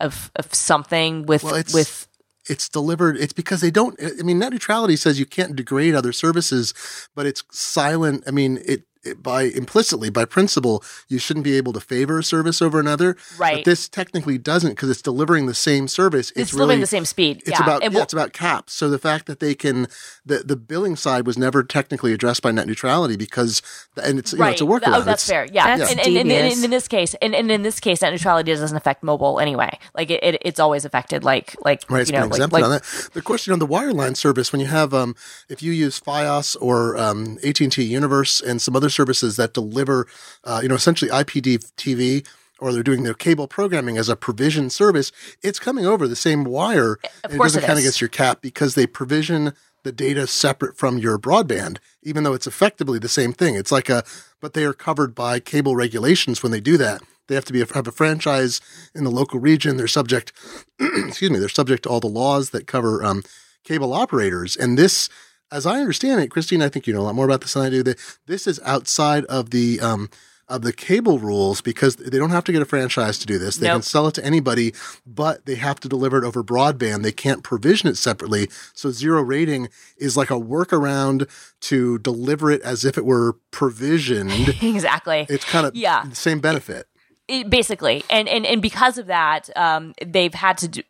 of of something with Well, it's- with it's delivered. It's because they don't. I mean, net neutrality says you can't degrade other services, but it's silent. I mean, it, it by implicitly by principle you shouldn't be able to favor a service over another. Right. But this technically doesn't because it's delivering the same service. it's, It's, delivering the same speed. It's yeah, about And yeah, it's about caps. So the fact that they can the the billing side was never technically addressed by net neutrality because and it's you know, it's a Right. workaround. Oh, that's It's- fair. Yeah, That's and, and, and, and, devious. in this case, and, and in this case, net neutrality doesn't affect mobile anyway. Like it, it it's always affected. Like like Right, it's you know been like, like on that. The question on the wireline service, when you have, um, if you use FiOS or um, AT and T U-verse and some other services that deliver, uh, you know, essentially IPTV, or they're doing their cable programming as a provision service, it's coming over the same wire. Of and course it doesn't count is. against your cap because they provision the data separate from your broadband, even though it's effectively the same thing. It's like a, but they are covered by cable regulations when they do that. They have to be have a franchise in the local region. They're subject, excuse me, they're subject to all the laws that cover um, cable operators. And this, as I understand it, Christine, I think you know a lot more about this than I do. That this is outside of the um, of the cable rules because they don't have to get a franchise to do this. They can sell it to anybody, but they have to deliver it over broadband. They can't provision it separately. So zero rating is like a workaround to deliver it as if it were provisioned. exactly. It's kind of Yeah. the same benefit. It- basically. And, and and because of that um, they've had to do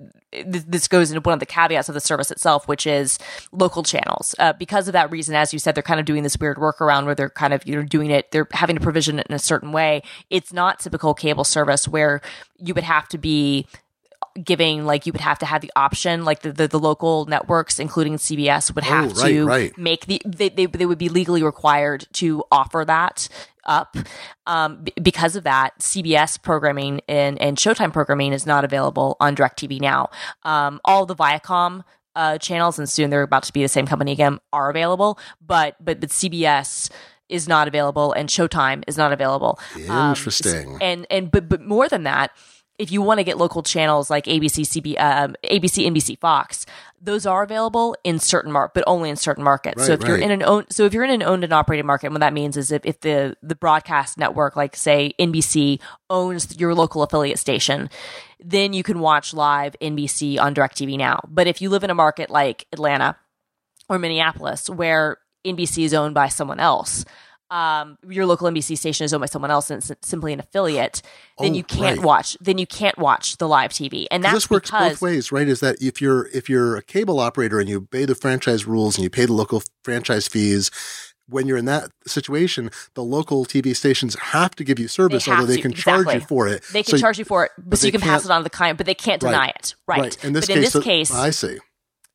this goes into one of the caveats of the service itself which is local channels. Uh, because of that reason as you said they're kind of doing this weird workaround where they're kind of you know doing it they're having to provision it in a certain way. It's not typical cable service where you would have to be giving like you would have to have the option like the, the, the local networks including cbs would have Oh, right, to right. make the they, they, they would be legally required to offer that up um, b- because of that cbs programming and, and showtime programming is not available on directv now um, all the viacom uh, channels and soon they're about to be the same company again are available but but but cbs is not available and showtime is not available Um, Interesting. and and but but more than that if you want to get local channels like ABC, CB, um, ABC, NBC, Fox, those are available in certain mark, but only in certain markets. so Right, if you're in an own, so if you're in an owned and operated market, what that means is if, if the the broadcast network, like say NBC, owns your local affiliate station, then you can watch live NBC on DirecTV now. But if you live in a market like Atlanta or Minneapolis, where NBC is owned by someone else, um, your local NBC station is owned by someone else and it's simply an affiliate, then Oh, you can't right. watch. Then you can't watch the live TV, and that's this works because both ways, right? Is that if you're if you're a cable operator and you obey the franchise rules and you pay the local franchise fees, when you're in that situation, the local TV stations have to give you service, They although they to, can charge exactly. you for it. they can So- charge you for it, but, so you can pass it on to the client, but they can't Right. deny it, right? In this but case, in this the- case, I see.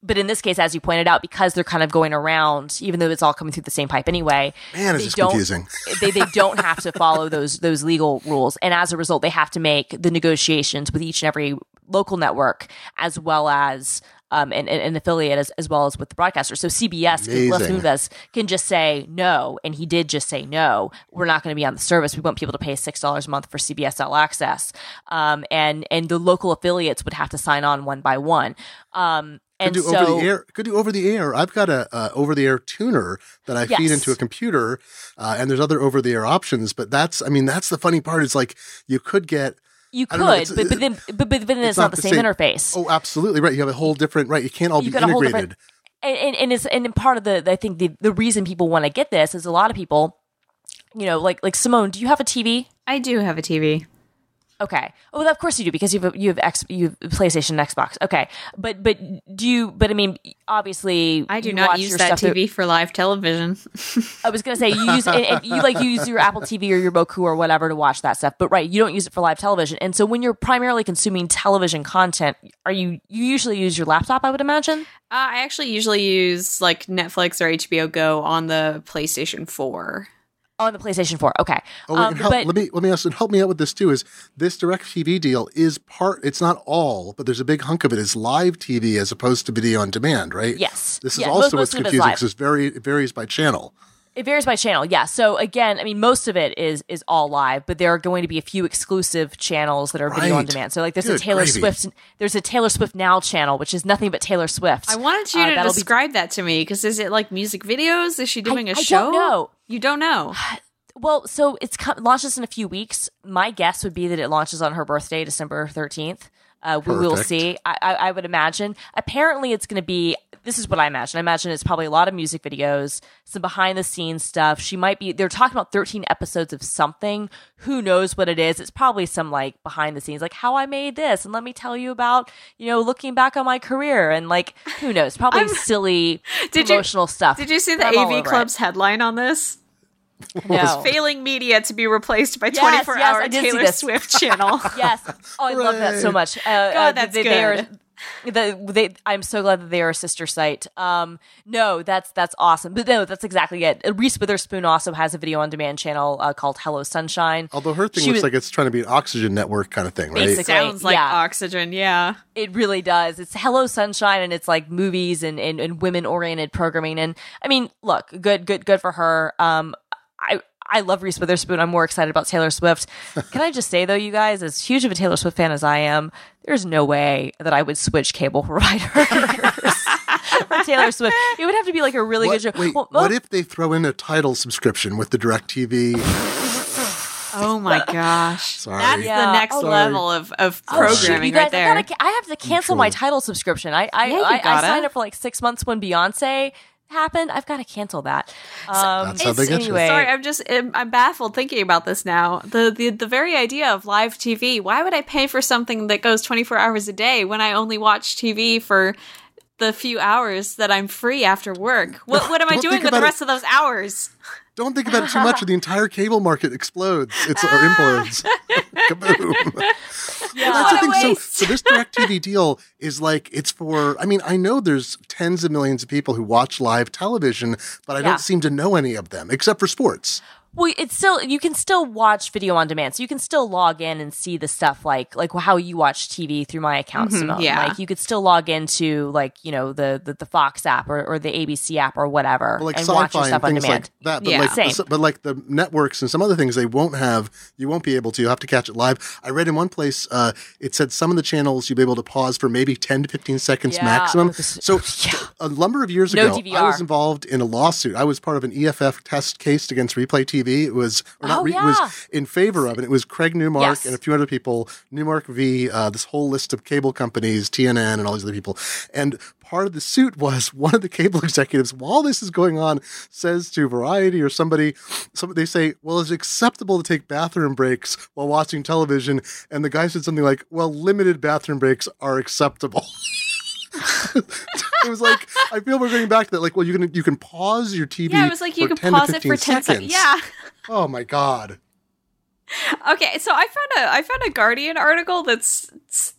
But in this case, as you pointed out, because they're kind of going around, even though it's all coming through the same pipe anyway. Man, they is don't- confusing. they, they don't have to follow those those legal rules, and as a result, they have to make the negotiations with each and every local network, as well as um, an, an, affiliate, as, as well as with the broadcaster. So CBS, can- Les can just say no, and he did just say no. We're not going to be on the service. We want people to pay six dollars a month for CBS All Access, um, and and the local affiliates would have to sign on one by one. Um, And could do so, over the air. Could do over the air. I've got a uh, over the air tuner that I feed into a computer, uh, and there's other over the air options. But that's, I mean, that's the funny part. Is like you could get. you I don't know, could, but, but then but, but, but then it's, not not the the same, same- interface. Oh, absolutely right. You have a whole different right. You can't all You be got a whole integrated. and, and, and it's and part of the I think the the reason people want to get this is a lot of people, you know, like like Simone, do you have a TV? I do have a TV. Okay. Oh, well, of course you do because you have you have X you have PlayStation, and Xbox. Okay, but but do you? But I mean, obviously, I do you not watch use that TV for live television. I was gonna say you use you like use your Apple TV or your Roku or whatever to watch that stuff, but right, you don't use it for live television. And so when you're primarily consuming television content, are you you usually use your laptop? I would imagine. Uh, I actually usually use like Netflix or HBO Go on the PlayStation 4. On the PlayStation 4. Okay. Oh, wait, Um, help, but let me let me ask, and help me out with this too. Is this direct TV deal is part? It's not all, but there's a big hunk of it is live TV as opposed to video on demand, right? Yes. This is Yeah, also most- what's most of it is confusing because it's very it varies by channel. It varies by channel, yeah. So again, I mean, most of it is is all live, but there are going to be a few exclusive channels that are video on demand. So like, there's a Taylor gravy. Swift, there's a Taylor Swift Now channel, which is nothing but Taylor Swift. I wanted you Uh, to that'll be- describe that to me because is it like music videos? Is she doing a I don't show? know. You don't know. Well, so it's co- launches in a few weeks. My guess would be that it launches on her birthday, December thirteenth. Uh, we will see. I, I, I would imagine. Apparently, it's going to be. This is what I imagine. I imagine it's probably a lot of music videos, some behind the scenes stuff. She might be. They're talking about thirteen episodes of something. Who knows what it is? It's probably some like behind the scenes, like how I made this, and let me tell you about you know looking back on my career, and like who knows? Probably silly Did you- stuff. Did you see the I'm AV over it. Club's headline on this? No. Failing media to be replaced by Yes, 24 yes, hour I did see Taylor. Swift channel. yes. Oh, I love that so much. Uh, God, uh, that's they, they are, good. The, they, I'm so glad that they are a sister site. Um, no, that's that's awesome. But no, that's exactly it. Reese Witherspoon also has a video on demand channel uh, called Hello Sunshine. Although her thing She looks was- like it's trying to be an oxygen network kind of thing, right? Basically. Sounds like Yeah. oxygen, yeah. It really does. It's Hello Sunshine, and it's like movies and and, and women oriented programming. And I mean, look, good, good, good for her. Um, I. I love Reese Witherspoon. I'm more excited about Taylor Swift. Can I just say though, you guys, as huge of a Taylor Swift fan as I am, there's no way that I would switch cable providers for Taylor Swift. It would have to be like a really What, good show. wait, Well, what if they throw in a Tidal subscription with the DirecTV? Oh my gosh. Sorry. That's Yeah. the next Oh, sorry. level of, of Oh, programming you guys, right there. I, gotta, I have to cancel my Tidal subscription. I I, Yeah, I, I signed up for like six months when Beyonce happened. I've got to cancel that. Um, That's how they get you. anyway, Sorry, I'm just I'm, I'm baffled thinking about this now. The, the the very idea of live TV. Why would I pay for something that goes 24 hours a day when I only watch TV for the few hours that I'm free after work? What what am I doing with the about it. rest of those hours? Don't think about it too much, or the entire cable market explodes. It's or implodes. Kaboom. yeah. That's the thing. So, so this direct TV deal is like it's for. I mean, I know there's tens of millions of people who watch live television, but I Yeah. don't seem to know any of them except for sports. Well, it's still you can still watch video on demand, so you can still log in and see the stuff like like how you watch TV through my account. Simone. yeah. like you could still log into like you know the the, the Fox app or, or the ABC app or whatever, But like and watch your sci-fi and stuff on demand. like that. But Yeah. like, Same. but like the networks and some other things, they won't have. You won't be able to. You have to catch it live. I read in one place, uh, it said some of the channels you'll be able to pause for maybe ten to fifteen seconds Yeah. maximum. This- So a number of years No ago, I was involved in a lawsuit. I was part of an EFF test case against Replay TV. It was or not Oh, re- yeah. was in favor of it. It was Craig Newmark Yes. and a few other people. Newmark v. Uh, this whole list of cable companies, TNN, and all these other people. And part of the suit was one of the cable executives, while this is going on, says to Variety or somebody, some, they say, "Well, it's acceptable to take bathroom breaks while watching television?" And the guy said something like, "Well, limited bathroom breaks are acceptable." it was like I feel we're going back to that. Like, well, you can you can pause your TV. Yeah, it was like you for could pause it for 10 15 seconds. Yeah. Oh my god. Okay, so I found a I found a Guardian article that's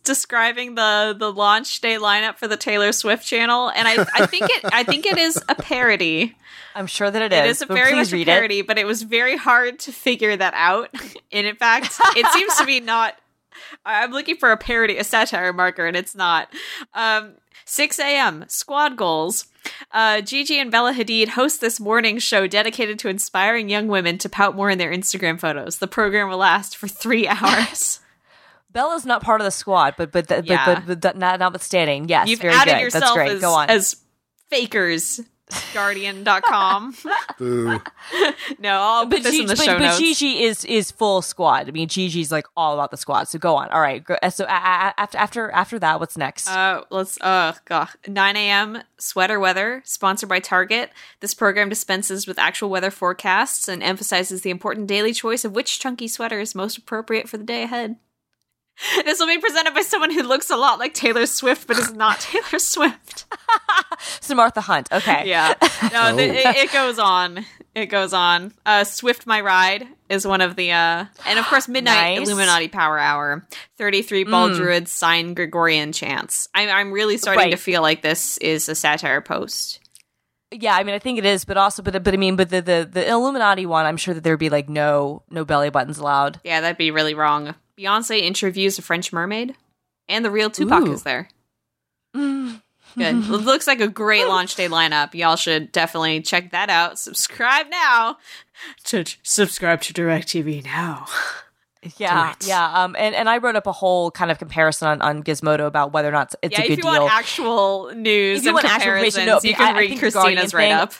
describing the the launch day lineup for the Taylor Swift channel, and I I think it I think it is a parody. I'm sure that it is. It is a very much a read parody, but it was very hard to figure that out. And in fact, it seems to be not. I'm looking for a parody, a satire marker, and it's not. Um, 6 a.m. Squad goals. Uh, Gigi and Bella Hadid host this morning show dedicated to inspiring young women to pout more in their Instagram photos. The program will last for three hours. Bella's not part of the squad, but but but, Yeah. but, but, but not, notwithstanding, yes, You've very added good. yourself That's great. as, Go on. as fakers. Guardian.com. Boo. no, I'll put but, this Gi- in the but, show but notes. Gigi is is full squad. I mean, Gigi's like all about the squad. So go on. All right. Go, so a- a- after after after that, what's next? Uh, let's. Uh, God. 9 a.m. Sweater weather, sponsored by Target. This program dispenses with actual weather forecasts and emphasizes the important daily choice of which chunky sweater is most appropriate for the day ahead. This will be presented by someone who looks a lot like Taylor Swift, but is not Taylor Swift. Samantha Hunt. Okay. Yeah, no, the, Oh. it, it goes on. It goes on. Uh, Swift My Ride is one of the, uh, and of course, Midnight Nice. Illuminati Power Hour, 33 Ball Druids sign Gregorian chants. I'm, I'm really starting to feel like this is a satire post. Yeah, I mean, I think it is, but also, but but I mean, but the the the Illuminati one, I'm sure that there'd be like no no belly buttons allowed. Yeah, that'd be really wrong. Beyonce interviews a French mermaid, and the real Tupac Ooh. is there. Good. it looks like a great launch day lineup. Y'all should definitely check that out. Subscribe now. To subscribe to DirecTV now. Yeah, it. yeah. Um, and, and I wrote up a whole kind of comparison on, on Gizmodo about whether or not it's yeah, a if good you deal. want actual news If you and want actual comparisons, information, no, you can I- I read think the Guardian Christina's write up.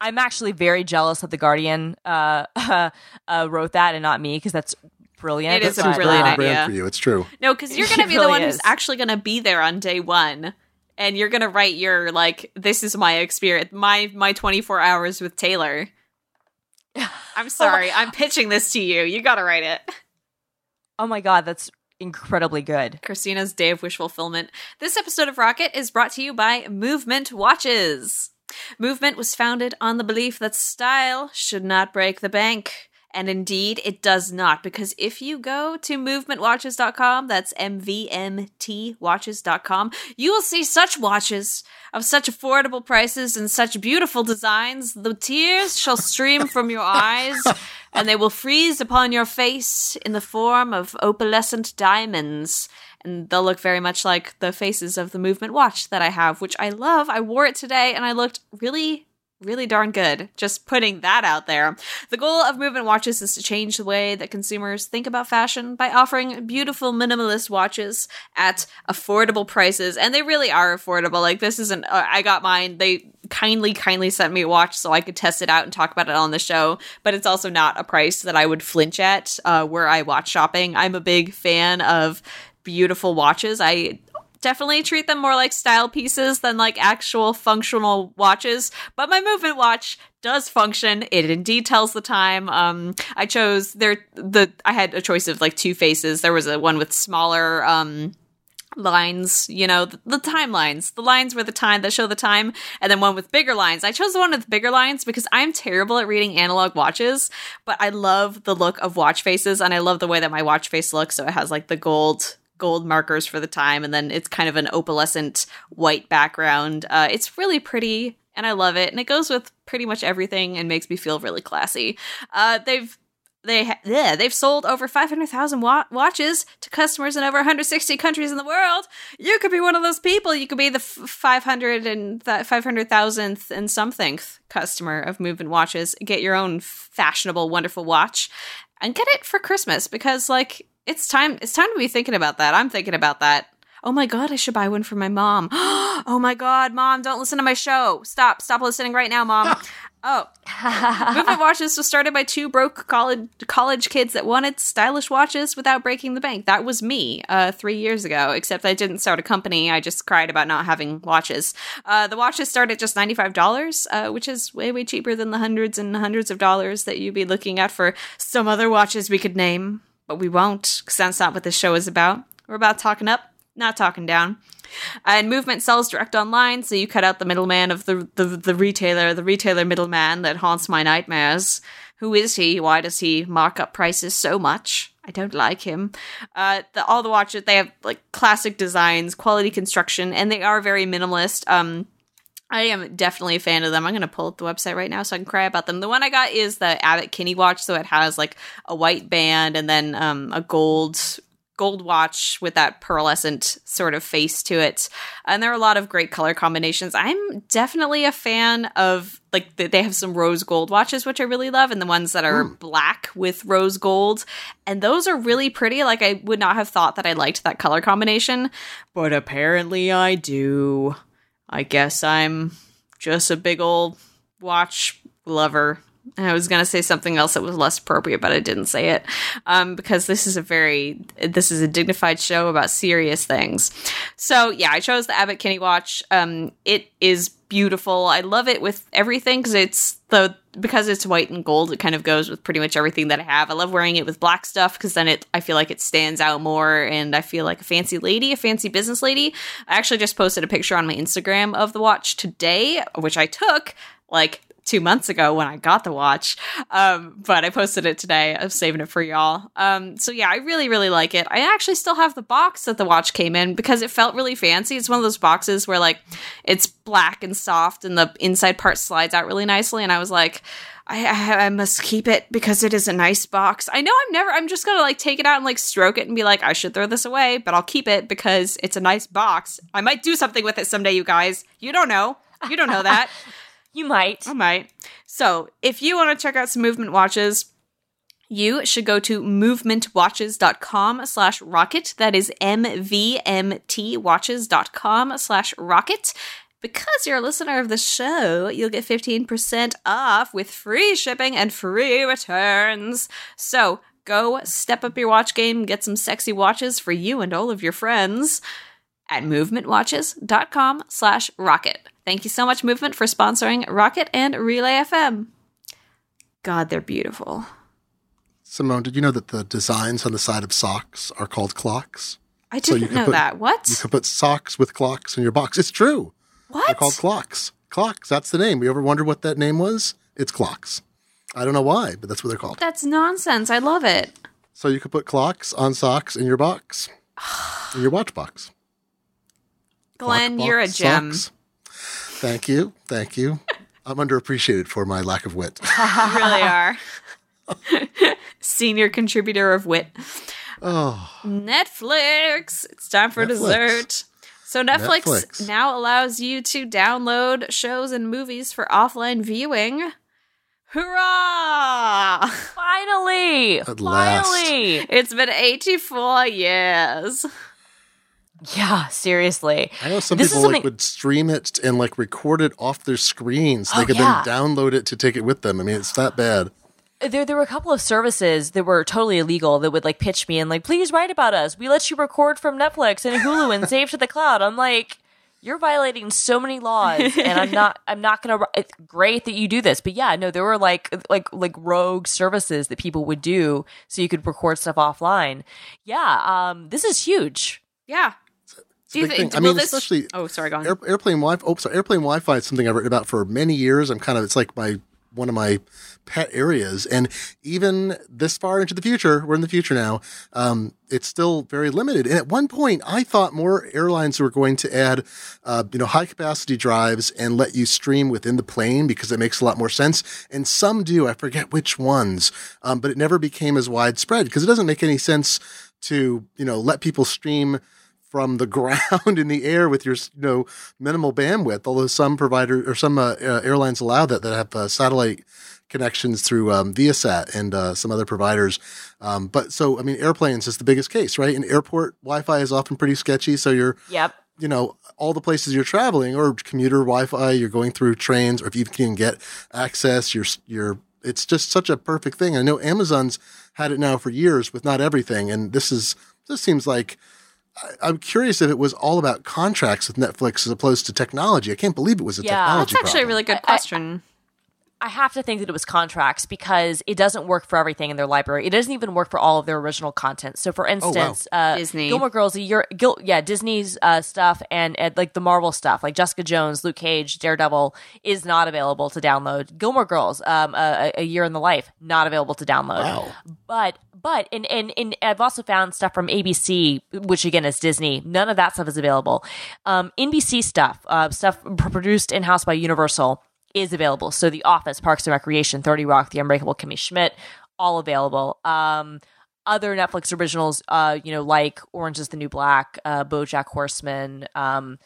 I'm actually very jealous that the Guardian uh, uh, wrote that and not me because that's brilliant. It is a but, brilliant On brand idea. for you. It's true. No, because you're going to It be the one is. who's actually going to be there on day one, and you're going to write your like, "This is my experience, my my 24 hours with Taylor." I'm sorry, I'm pitching this to you. You got to write it. Oh my god, that's incredibly good. Christina's Day of Wish Fulfillment. This episode of Rocket is brought to you by Movement Watches. Movement was founded on the belief that style should not break the bank. And indeed, it does not, because if you go to movementwatches.com, that's M-V-M-T watches.com, you will see such watches of such affordable prices and such beautiful designs. The tears shall stream from your eyes, and they will freeze upon your face in the form of opalescent diamonds. And they'll look very much like the faces of the movement watch that I have, which I love. I wore it today and I looked really, really darn good. Just putting that out there. The goal of movement watches is to change the way that consumers think about fashion by offering beautiful minimalist watches at affordable prices. And they really are affordable. Like, this isn't, uh, I got mine. They kindly, kindly sent me a watch so I could test it out and talk about it on the show. But it's also not a price that I would flinch at uh, where I watch shopping. I'm a big fan of beautiful watches. I definitely treat them more like style pieces than like actual functional watches. But my movement watch does function. It indeed tells the time. Um, I chose there the I had a choice of like two faces. There was a one with smaller um lines, you know, the, the timelines, the lines where the time that show the time, and then one with bigger lines. I chose the one with bigger lines because I'm terrible at reading analog watches, but I love the look of watch faces and I love the way that my watch face looks. So it has like the gold gold markers for the time and then it's kind of an opalescent white background. Uh, it's really pretty and I love it and it goes with pretty much everything and makes me feel really classy. Uh, they've they ha- yeah, they've sold over 500,000 wa- watches to customers in over 160 countries in the world. You could be one of those people. You could be the f- 500 and th- 500,000th and something customer of Movement Watches. Get your own fashionable, wonderful watch and get it for Christmas because like it's time it's time to be thinking about that. I'm thinking about that. Oh my god, I should buy one for my mom. oh my god, mom, don't listen to my show. Stop, stop listening right now, mom. oh. Movement Watches was started by two broke college college kids that wanted stylish watches without breaking the bank. That was me uh, three years ago, except I didn't start a company. I just cried about not having watches. Uh, the watches start at just $95, uh, which is way, way cheaper than the hundreds and hundreds of dollars that you'd be looking at for some other watches we could name, but we won't, because that's not what this show is about. We're about talking up, not talking down. And Movement sells direct online, so you cut out the middleman of the, the the retailer, the retailer middleman that haunts my nightmares. Who is he? Why does he mark up prices so much? I don't like him. Uh, the, all the watches they have like classic designs, quality construction, and they are very minimalist. Um, I am definitely a fan of them. I'm going to pull up the website right now so I can cry about them. The one I got is the Abbott Kinney watch, so it has like a white band and then um, a gold gold watch with that pearlescent sort of face to it. And there are a lot of great color combinations. I'm definitely a fan of like they have some rose gold watches which I really love and the ones that are mm. black with rose gold and those are really pretty. Like I would not have thought that I liked that color combination, but apparently I do. I guess I'm just a big old watch lover I was going to say something else that was less appropriate, but I didn't say it um, because this is a very this is a dignified show about serious things. So yeah, I chose the Abbott Kinney watch. Um, it is beautiful. I love it with everything because it's the because it's white and gold. It kind of goes with pretty much everything that I have. I love wearing it with black stuff because then it I feel like it stands out more, and I feel like a fancy lady, a fancy business lady. I actually just posted a picture on my Instagram of the watch today, which I took like two months ago when I got the watch. Um, but I posted it today. I'm saving it for y'all. Um, so yeah, I really, really like it. I actually still have the box that the watch came in because it felt really fancy. It's one of those boxes where like it's black and soft and the inside part slides out really nicely. And I was like, I, I, I, must keep it because it is a nice box. I know I'm never, I'm just gonna like take it out and like stroke it and be like, I should throw this away, but I'll keep it because it's a nice box. I might do something with it someday, you guys. You don't know. You don't know that. You might. I might. So, if you want to check out some movement watches, you should go to movementwatches.com slash rocket. That is mvmtwatches.com slash rocket. Because you're a listener of the show, you'll get 15% off with free shipping and free returns. So go step up your watch game, get some sexy watches for you and all of your friends at movementwatches.com slash rocket. Thank you so much, Movement, for sponsoring Rocket and Relay FM. God, they're beautiful. Simone, did you know that the designs on the side of socks are called clocks? I didn't so know put, that. What? You can put socks with clocks in your box. It's true. What? They're called clocks. Clocks. That's the name. You ever wonder what that name was? It's clocks. I don't know why, but that's what they're called. That's nonsense. I love it. So you could put clocks on socks in your box, in your watch box. Glenn, you're a gem. Socks. Thank you. Thank you. I'm underappreciated for my lack of wit. you really are. Senior contributor of wit. Oh. Netflix. It's time for Netflix. dessert. So Netflix, Netflix, now allows you to download shows and movies for offline viewing. Hurrah! Finally! At Finally! Last. It's been 84 years. Yeah, seriously. I know some this people like would stream it and like record it off their screens. So oh, they could yeah. then download it to take it with them. I mean, it's that bad. There, there were a couple of services that were totally illegal that would like pitch me and like, please write about us. We let you record from Netflix and Hulu and save to the cloud. I'm like, you're violating so many laws, and I'm not. I'm not gonna. It's great that you do this, but yeah, no, there were like like like rogue services that people would do so you could record stuff offline. Yeah, um, this is huge. Yeah, do you think? I mean, this... especially oh, sorry, go on. Air, airplane Wi-Fi. Oh, sorry, airplane Wi-Fi is something I've written about for many years. I'm kind of it's like my one of my pet areas, and even this far into the future, we're in the future now. Um, it's still very limited. And at one point, I thought more airlines were going to add, uh, you know, high capacity drives and let you stream within the plane because it makes a lot more sense. And some do. I forget which ones, um, but it never became as widespread because it doesn't make any sense to you know let people stream from the ground in the air with your you know minimal bandwidth. Although some provider or some uh, uh, airlines allow that that have uh, satellite connections through um, Viasat and uh, some other providers. Um, but so I mean, airplanes is the biggest case, right? And airport Wi-Fi is often pretty sketchy. So you're yep. You know, all the places you're traveling or commuter Wi-Fi, you're going through trains, or if you can get access, you're you're it's just such a perfect thing. I know Amazon's had it now for years with not everything, and this is this seems like I'm curious if it was all about contracts with Netflix as opposed to technology. I can't believe it was a yeah, technology. That's actually problem. a really good question. I, I, have to think that it was contracts because it doesn't work for everything in their library. It doesn't even work for all of their original content. So, for instance, oh, wow. uh, Disney, Gilmore Girls, year, Gil, yeah, Disney's uh, stuff and, and, like the Marvel stuff, like Jessica Jones, Luke Cage, Daredevil, is not available to download. Gilmore Girls, um, a, a year in the life, not available to download. Wow. But but and, and and I've also found stuff from ABC, which again is Disney. None of that stuff is available. Um, NBC stuff, uh, stuff produced in house by Universal, is available. So The Office, Parks and Recreation, Thirty Rock, The Unbreakable Kimmy Schmidt, all available. Um, other Netflix originals, uh, you know, like Orange is the New Black, uh, BoJack Horseman, um,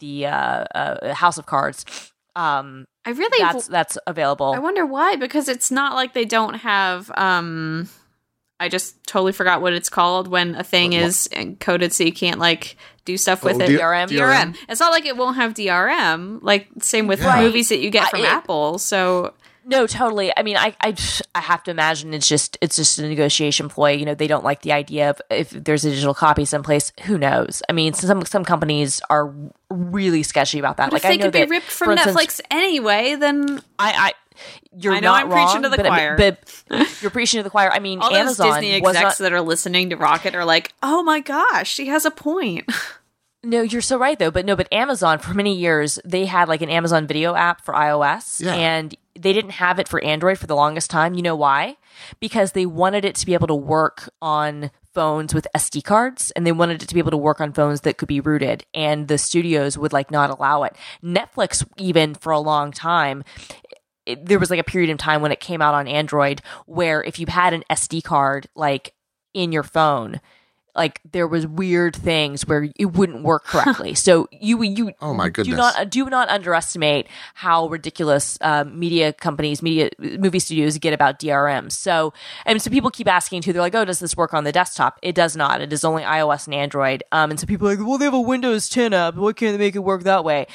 the uh, uh, House of Cards. Um, I really that's that's available. I wonder why because it's not like they don't have um I just totally forgot what it's called when a thing What- is encoded so you can't like do stuff oh, with Oh, it. D- DRM? DRM. It's not like it won't have DRM. Like same with Yeah. movies that you get I- from it- Apple. So No, totally. I mean, I, I, I have to imagine it's just it's just a negotiation ploy. You know, they don't like the idea of if there's a digital copy someplace. Who knows? I mean, some some companies are really sketchy about that. but like if they I know could be that, ripped for from instance, Netflix anyway, then I, I you're I know not I'm preaching to the but, choir. but you're preaching to the choir. I mean, all those Amazon Disney was execs not. that are listening to Rocket are like, "Oh my gosh, she has a point." No, you're so right though. But no, but Amazon for many years they had like an Amazon Video app for iOS, Yeah. and they didn't have it for Android for the longest time. You know why? Because they wanted it to be able to work on phones with SD cards, and they wanted it to be able to work on phones that could be rooted. And the studios would like not allow it. Netflix, even for a long time. It, there was like a period of time when it came out on Android where if you had an SD card like in your phone, like there was weird things where it wouldn't work correctly. so you you Oh, my goodness do goodness. not do not underestimate how ridiculous uh, media companies, media movie studios get about DRM. So and so people keep asking too. They're like, "Oh, does this work on the desktop?" It does not. It is only iOS and Android. Um, and so people are like, "Well, they have a Windows 10 app. Why can't they make it work that way?"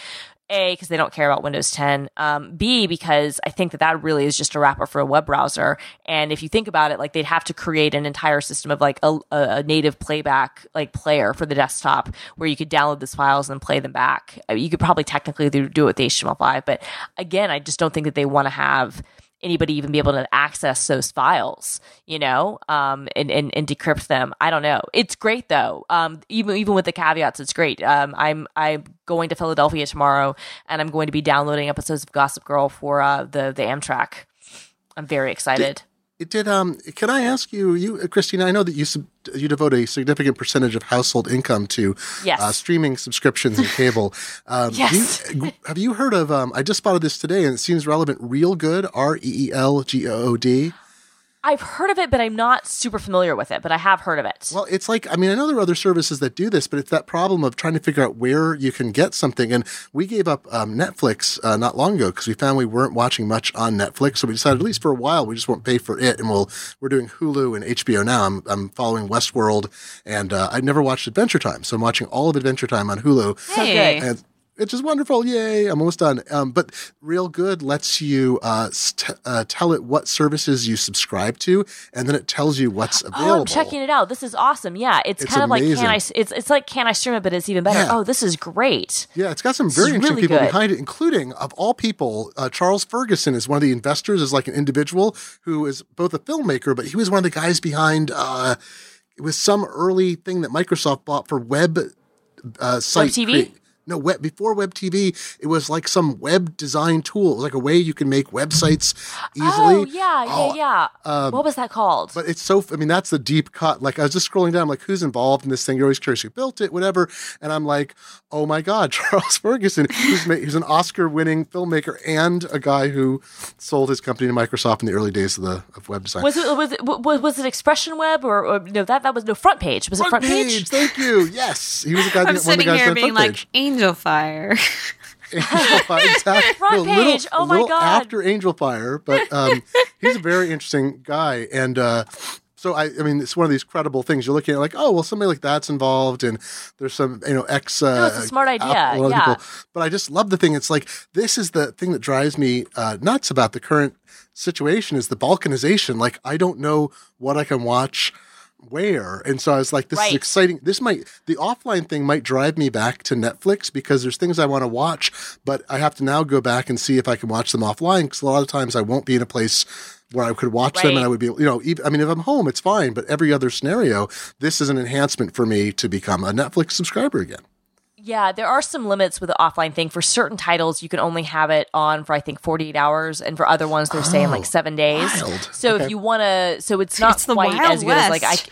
A, because they don't care about Windows 10. Um, B, because I think that that really is just a wrapper for a web browser. And if you think about it, like they'd have to create an entire system of like a, a native playback like player for the desktop where you could download these files and play them back. Mean, you could probably technically do do it with HTML5, but again, I just don't think that they want to have anybody even be able to access those files, you know, um, and, and, and decrypt them. I don't know. It's great though. Um, even, even with the caveats, it's great. Um, I'm, I'm going to Philadelphia tomorrow and I'm going to be downloading episodes of Gossip Girl for, uh, the, the Amtrak. I'm very excited. It did. Um, can I ask you, you, uh, Christina? I know that you sub, you devote a significant percentage of household income to Yes. uh, streaming subscriptions and cable. Um, Yes. you- have you heard of? Um, I just spotted this today, and it seems relevant. Reelgood, R E E L G O O D. I've heard of it, but I'm not super familiar with it, but I have heard of it. Well, it's like I mean, I know there are other services that do this, but it's that problem of trying to figure out where you can get something. And we gave up um, Netflix uh, not long ago because we found we weren't watching much on Netflix, so we decided at least for a while we just won't pay for it, and we'll we're doing Hulu and HBO now. I'm I'm following Westworld, and uh, I'd never watched Adventure Time, so I'm watching all of Adventure Time on Hulu. hey, And it's just wonderful. Yay. I'm almost done. Um, but Reelgood lets you uh, st- uh, tell it what services you subscribe to, and then it tells you what's available. Oh, I'm checking it out. This is awesome. Yeah, it's, It's kind of like can I? It's it's like can I stream it, but it's even better. Yeah. Oh, this is great. Yeah, it's got some very interesting really people good. behind it, including, of all people, uh, Charles Ferguson is one of the investors, is like an individual who is both a filmmaker, but he was one of the guys behind, uh, it was some early thing that Microsoft bought for web uh, site. TV? crea- no, web, before Web TV, it was like some web design tool. It was like a way you can make websites easily. Oh yeah, yeah, Oh, yeah. Um, what was that called? But it's so, I mean, that's the deep cut. Like, I was just scrolling down, I'm like, who's involved in this thing? You're always curious who built it, whatever. And I'm like, oh my God, Charles Ferguson, who's, ma- who's an Oscar winning filmmaker and a guy who sold his company to Microsoft in the early days of the of web design. Was it was it was, was it Expression Web or, or no that that was no front page was it front page? Thank you. Yes. He was the guy I'm that one of the sitting guys here being like page. Angel Fire. exactly. Front No, a little- page. Oh my God. After Angelfire, but um, he's a very interesting guy, and uh, so I, I mean, it's one of these credible things. You're looking at like, oh, well, somebody like that's involved, and there's some, you know, ex. Uh, it's a smart idea, Apple- a lot of yeah. people- But I just love the thing. It's like this is the thing that drives me uh, nuts about the current situation is the balkanization. Like I don't know what I can watch where. And so I was like, this Right. is exciting. This might, the offline thing might drive me back to Netflix because there's things I want to watch, but I have to now go back and see if I can watch them offline because a lot of times I won't be in a place where I could watch them and I would be, you know, even, I mean, if I'm home, it's fine, but every other scenario, this is an enhancement for me to become a Netflix subscriber again. Yeah, there are some limits with the offline thing. For certain titles, you can only have it on for I think 48 hours, and for other ones, they're saying like oh, seven days. Oh, wild. So Okay. if you want to, so it's not It's the quite Wild as good as like I. West.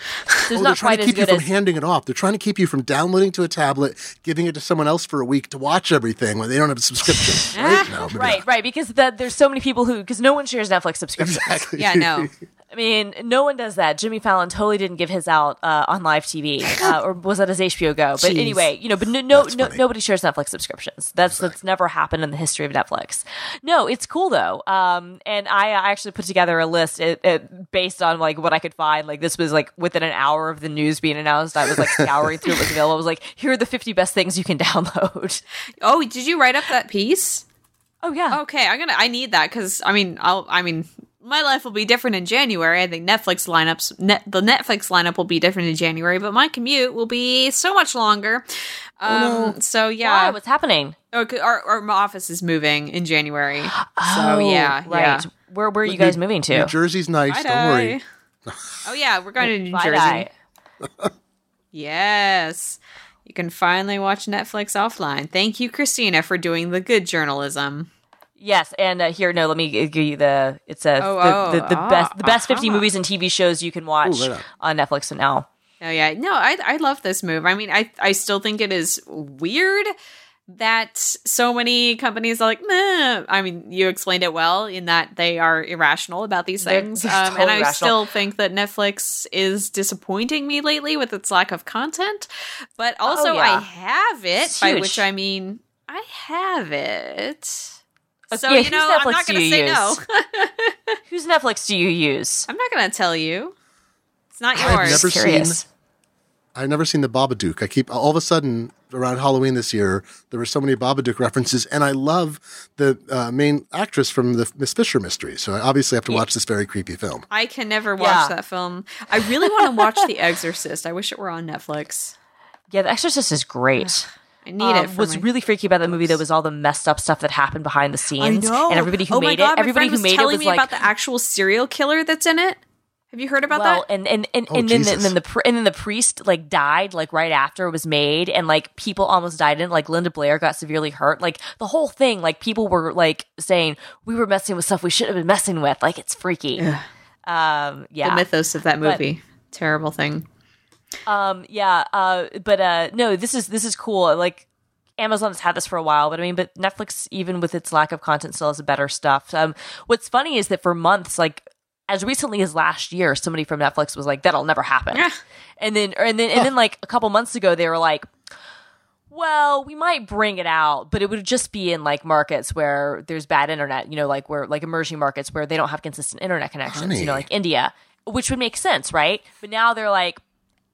There's Oh, they're not trying to keep you from as handing it off. They're trying to keep you from downloading to a tablet, giving it to someone else for a week to watch everything when they don't have a subscription. right? No, right, not. right, because that there's so many people who because no one shares Netflix subscriptions. Exactly. yeah, no. I mean, no one does that. Jimmy Fallon totally didn't give his out uh, on live TV, uh, or was that his HBO Go? But Jeez. anyway, you know, but no, no, no nobody shares Netflix subscriptions. That's that's never happened in the history of Netflix. No, it's cool though. Um, and I, I actually put together a list it, it, based on like what I could find. Like this was like within an hour of the news being announced. I was like scouring through what was available. I was like, here are the fifty best things you can download. Oh, did you write up that piece? Oh yeah. Okay, I'm gonna. I need that because I mean, I'll. I mean, my life will be different in January. I think Netflix lineups, net, the Netflix lineup will be different in January, but my commute will be so much longer. Um, So Why? yeah, What's happening? Oh, 'cause our, our office is moving in January. So Oh, yeah, right. yeah. Where where are you guys New- moving to? New Jersey's nice. Don't worry. Oh yeah, we're going to New Bye-bye. Jersey. Yes. You can finally watch Netflix offline. Thank you, Christina, for doing the good journalism. Yes, and uh, here, no, let me give you the. It's a Oh, the, oh, the, the ah, best the best fifty movies and TV shows you can watch Ooh, on Netflix now. Oh yeah, no, I I love this move. I mean, I I still think it is weird that so many companies are like, Meh. I mean, you explained it well in that they are irrational about these They're- things, they're um, and I irrational. still think that Netflix is disappointing me lately with its lack of content. But also, Oh, yeah. I have it, It's by huge. which I mean I have it. So yeah, you whose know, I'm not going to say use? no. Whose Netflix do you use? I'm not going to tell you. It's not I've yours. never Curious. seen- I've never seen the Babadook. I keep all of a sudden around Halloween this year there were so many Babadook references, and I love the uh, main actress from the Miss Fisher mystery. So I obviously have to watch this very creepy film. I can never watch Yeah. that film. I really want to watch The Exorcist. I wish it were on Netflix. Yeah, The Exorcist is great. I need Um, it. For what's my- really freaky about that movie though was all the messed up stuff that happened behind the I scenes, know. and everybody who oh made God, it, everybody friend who made it telling was me like, about the actual serial killer that's in it. Have you heard about well, that? and and and, Oh, and then the, and then the pr- and then the priest like died like right after it was made, and like people almost died in. it. Like Linda Blair got severely hurt. Like the whole thing, like people were like saying we were messing with stuff we shouldn't have been messing with. Like it's freaky. Um, yeah, the mythos of that But- movie. Terrible thing. Um, yeah, uh, but uh, no, this is this is cool. Like Amazon has had this for a while, but I mean, but Netflix, even with its lack of content, still has better stuff. Um, what's funny is that for months, like as recently as last year, somebody from Netflix was like, "That'll never happen," and then and then and then like a couple months ago, they were like. Well, we might bring it out, but it would just be in like markets where there's bad internet, you know, like where like emerging markets where they don't have consistent internet connections, you know, like India, which would make sense, right? But now they're like,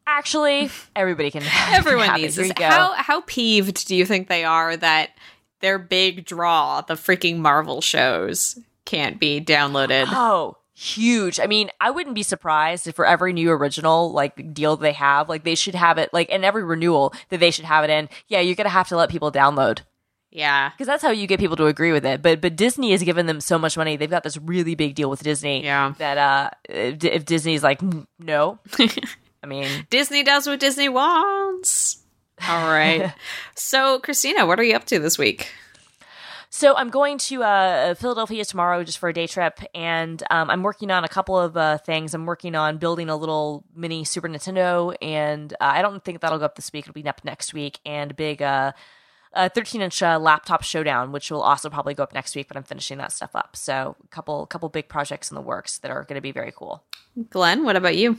actually, everybody can. Everyone needs this. go. How how peeved do you think they are that their big draw, the freaking Marvel shows, can't be downloaded? Oh, huge. I mean, I wouldn't be surprised if for every new original like deal they have, like they should have it like in every renewal that they should have it in. Yeah, you're gonna have to let people download yeah. because that's how you get people to agree with it. But but Disney has given them so much money. They've got this really big deal with Disney. Yeah. That uh, if, if Disney's like "Mm, no, I mean. Disney does what Disney wants. All right. so, Christina, what are you up to this week? So I'm going to uh, Philadelphia tomorrow just for a day trip, and um, I'm working on a couple of uh, things. I'm working on building a little mini Super Nintendo, and uh, I don't think that'll go up this week. It'll be up next week, and a big uh, uh, 13 inch uh, laptop showdown, which will also probably go up next week. But I'm finishing that stuff up. So a couple couple big projects in the works that are going to be very cool. Glenn, what about you?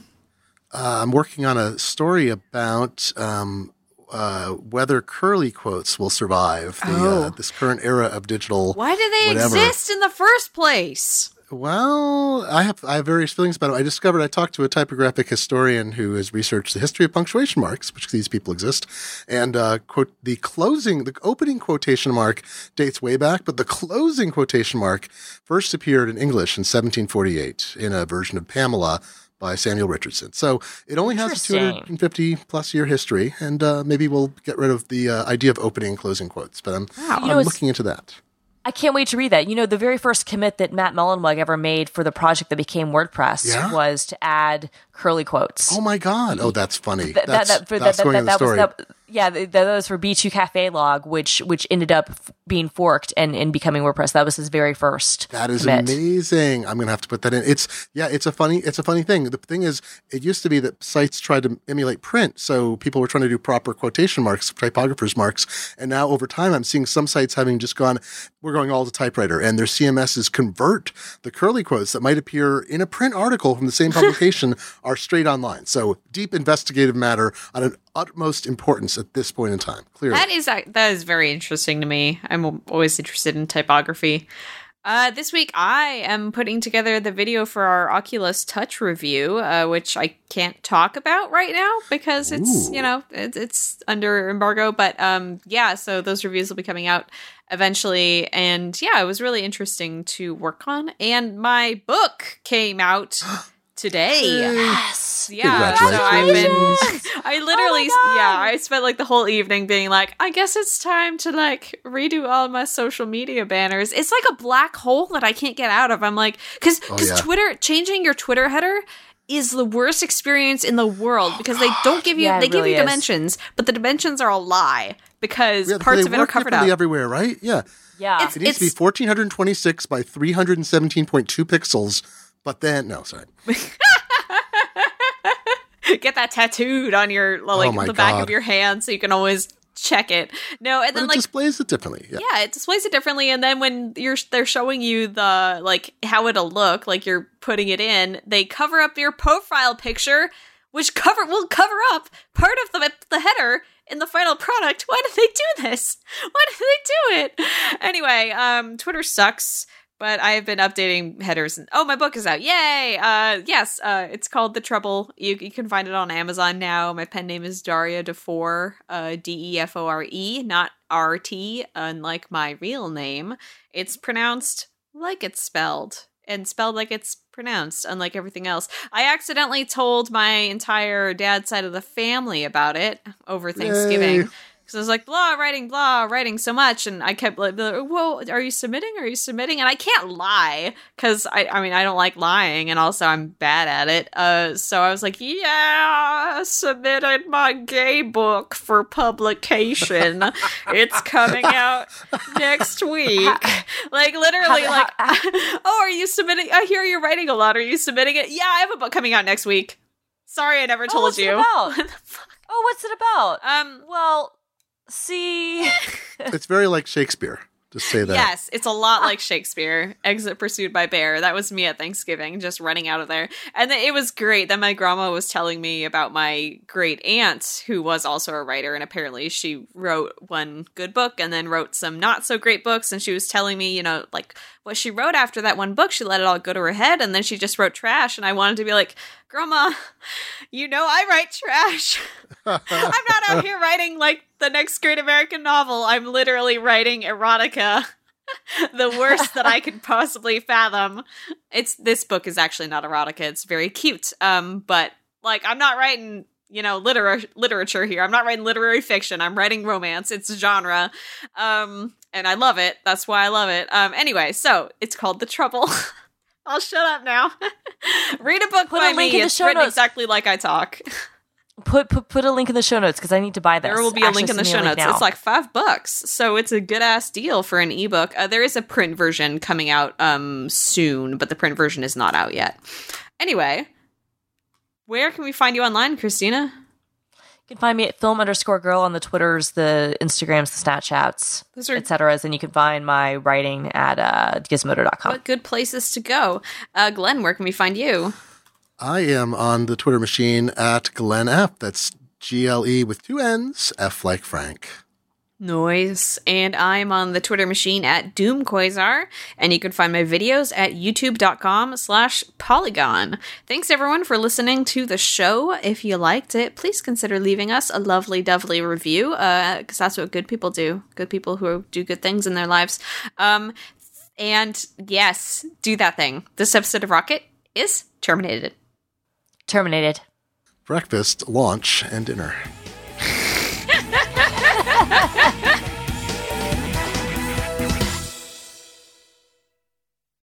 Uh, I'm working on a story about um, uh, whether curly quotes will survive the, uh, Oh. this current era of digital. Why do they Whatever. exist in the first place? Well, I have I have various feelings about it. I discovered I talked to a typographic historian who has researched the history of punctuation marks, which these people exist, and uh, quote the closing, the opening quotation mark dates way back, but the closing quotation mark first appeared in English in 1748 in a version of Pamela by Samuel Richardson. So it only has a 250 plus year history, and uh, maybe we'll get rid of the uh, idea of opening and closing quotes. But I'm You I'm know, looking into that. I can't wait to read that. You know, the very first commit that Matt Mullenweg ever made for the project that became WordPress Yeah? was to add curly quotes. Oh my God! Oh, that's funny. That- that's that, that, that's that, going that, in the was story. that, yeah, th- that was for B2 Cafelog, which which ended up f- being forked and, and becoming WordPress. That was his very first. That is commit. amazing. I'm gonna have to put that in. It's yeah, it's a funny it's a funny thing. The thing is, it used to be that sites tried to emulate print, so people were trying to do proper quotation marks, typographers marks, and now over time, I'm seeing some sites having just gone, we're going all to typewriter, and their CMSs convert the curly quotes that might appear in a print article from the same publication are straight online. So deep investigative matter on an utmost importance at this point in time. Clearly, That is that is very interesting to me. I'm always interested in typography. Uh, this week, I am putting together the video for our Oculus Touch review, uh, which I can't talk about right now because it's Ooh. you know it's, it's under embargo. But um, yeah, so those reviews will be coming out eventually, and yeah, it was really interesting to work on. And my book came out today. Yes. Yeah, so I've been. I oh literally, Oh yeah, I spent like the whole evening being like, I guess it's time to like redo all my social media banners. It's like a black hole that I can't get out of. I'm like, because because Oh, yeah. Twitter changing your Twitter header is the worst experience in the world because they don't give you Yeah, it they give really you is. dimensions, but the dimensions are a lie because Yeah, parts of it are covered up. everywhere, right? Yeah. Yeah. It's- It needs to be 1426 by 317.2 pixels. But then, no, sorry. Get that tattooed on your like Oh the back God. of your hand so you can always check it. No, and But then it like displays it differently. Yeah. yeah, it displays it differently. And then when you're they're showing you the like how it'll look, like you're putting it in, they cover up your profile picture, which cover will cover up part of the the header in the final product. Why did they do this? Why did they do it? Anyway, um, Twitter sucks. But I have been updating headers. And, oh, my book is out! Yay! Uh, yes, uh, it's called The Trouble. You, you can find it on Amazon now. My pen name is Daria Defore, uh, D E F O R E, not R T, unlike my real name. It's pronounced like it's spelled and spelled like it's pronounced, unlike everything else. I accidentally told my entire dad's side of the family about it over Thanksgiving. Yay. Because I was like, blah, writing, blah, writing so much. And I kept like, whoa, are you submitting? Are you submitting? And I can't lie because I, I mean, I don't like lying and also I'm bad at it. Uh, so I was like, yeah, I submitted my gay book for publication. it's coming out next week. Like, literally, like, oh, are you submitting? I hear you're writing a lot. Are you submitting it? Yeah, I have a book coming out next week. Sorry, I never Oh, told what's you. it about? oh, what's it about? um, well, see. It's very like Shakespeare. Just say that. Yes, it's a lot like Shakespeare. Exit pursued by bear. That was me at Thanksgiving, just running out of there. And it was great. Then my grandma was telling me about my great aunt, who was also a writer, and apparently she wrote one good book and then wrote some not so great books. And she was telling me, you know, like what she wrote after that one book, she let it all go to her head, and then she just wrote trash. And I wanted to be like, Grandma, you know I write trash. I'm not out here writing like the next great American novel. I'm literally writing erotica. the worst that I could possibly fathom. It's this book is actually not erotica. It's very cute. Um, but like I'm not writing, you know, liter- literature here. I'm not writing literary fiction. I'm writing romance. It's genre. Um, and I love it. That's why I love it. Um, anyway, so it's called The Trouble. I'll shut up now. Read a book Put by a link me. in the show notes. exactly like I talk. Put, put put a link in the show notes because I need to buy this. There will be a Actually, link in the show a notes. now. It's like five bucks, so it's a good ass deal for an ebook. Uh, there is a print version coming out um soon, but the print version is not out yet. Anyway, where can we find you online, Christina? You can find me at film underscore girl on the Twitters, the Instagrams, the Snapchats, Those are etc. And you can find my writing at uh, gizmodo.com. what good places to go. Uh, Glenn, where can we find you? I am on the Twitter machine at Glenn F. That's G L E with two N's, F like Frank. Noise. And I'm on the Twitter machine at DoomQuasar. And you can find my videos at youtube.com slash polygon. Thanks everyone for listening to the show. If you liked it, please consider leaving us a lovely, dovely review, because that's what good people do. Good people who do good things in their lives. Um, and yes, do that thing. This episode of Rocket is terminated. Terminated. Breakfast, lunch, and dinner. Ha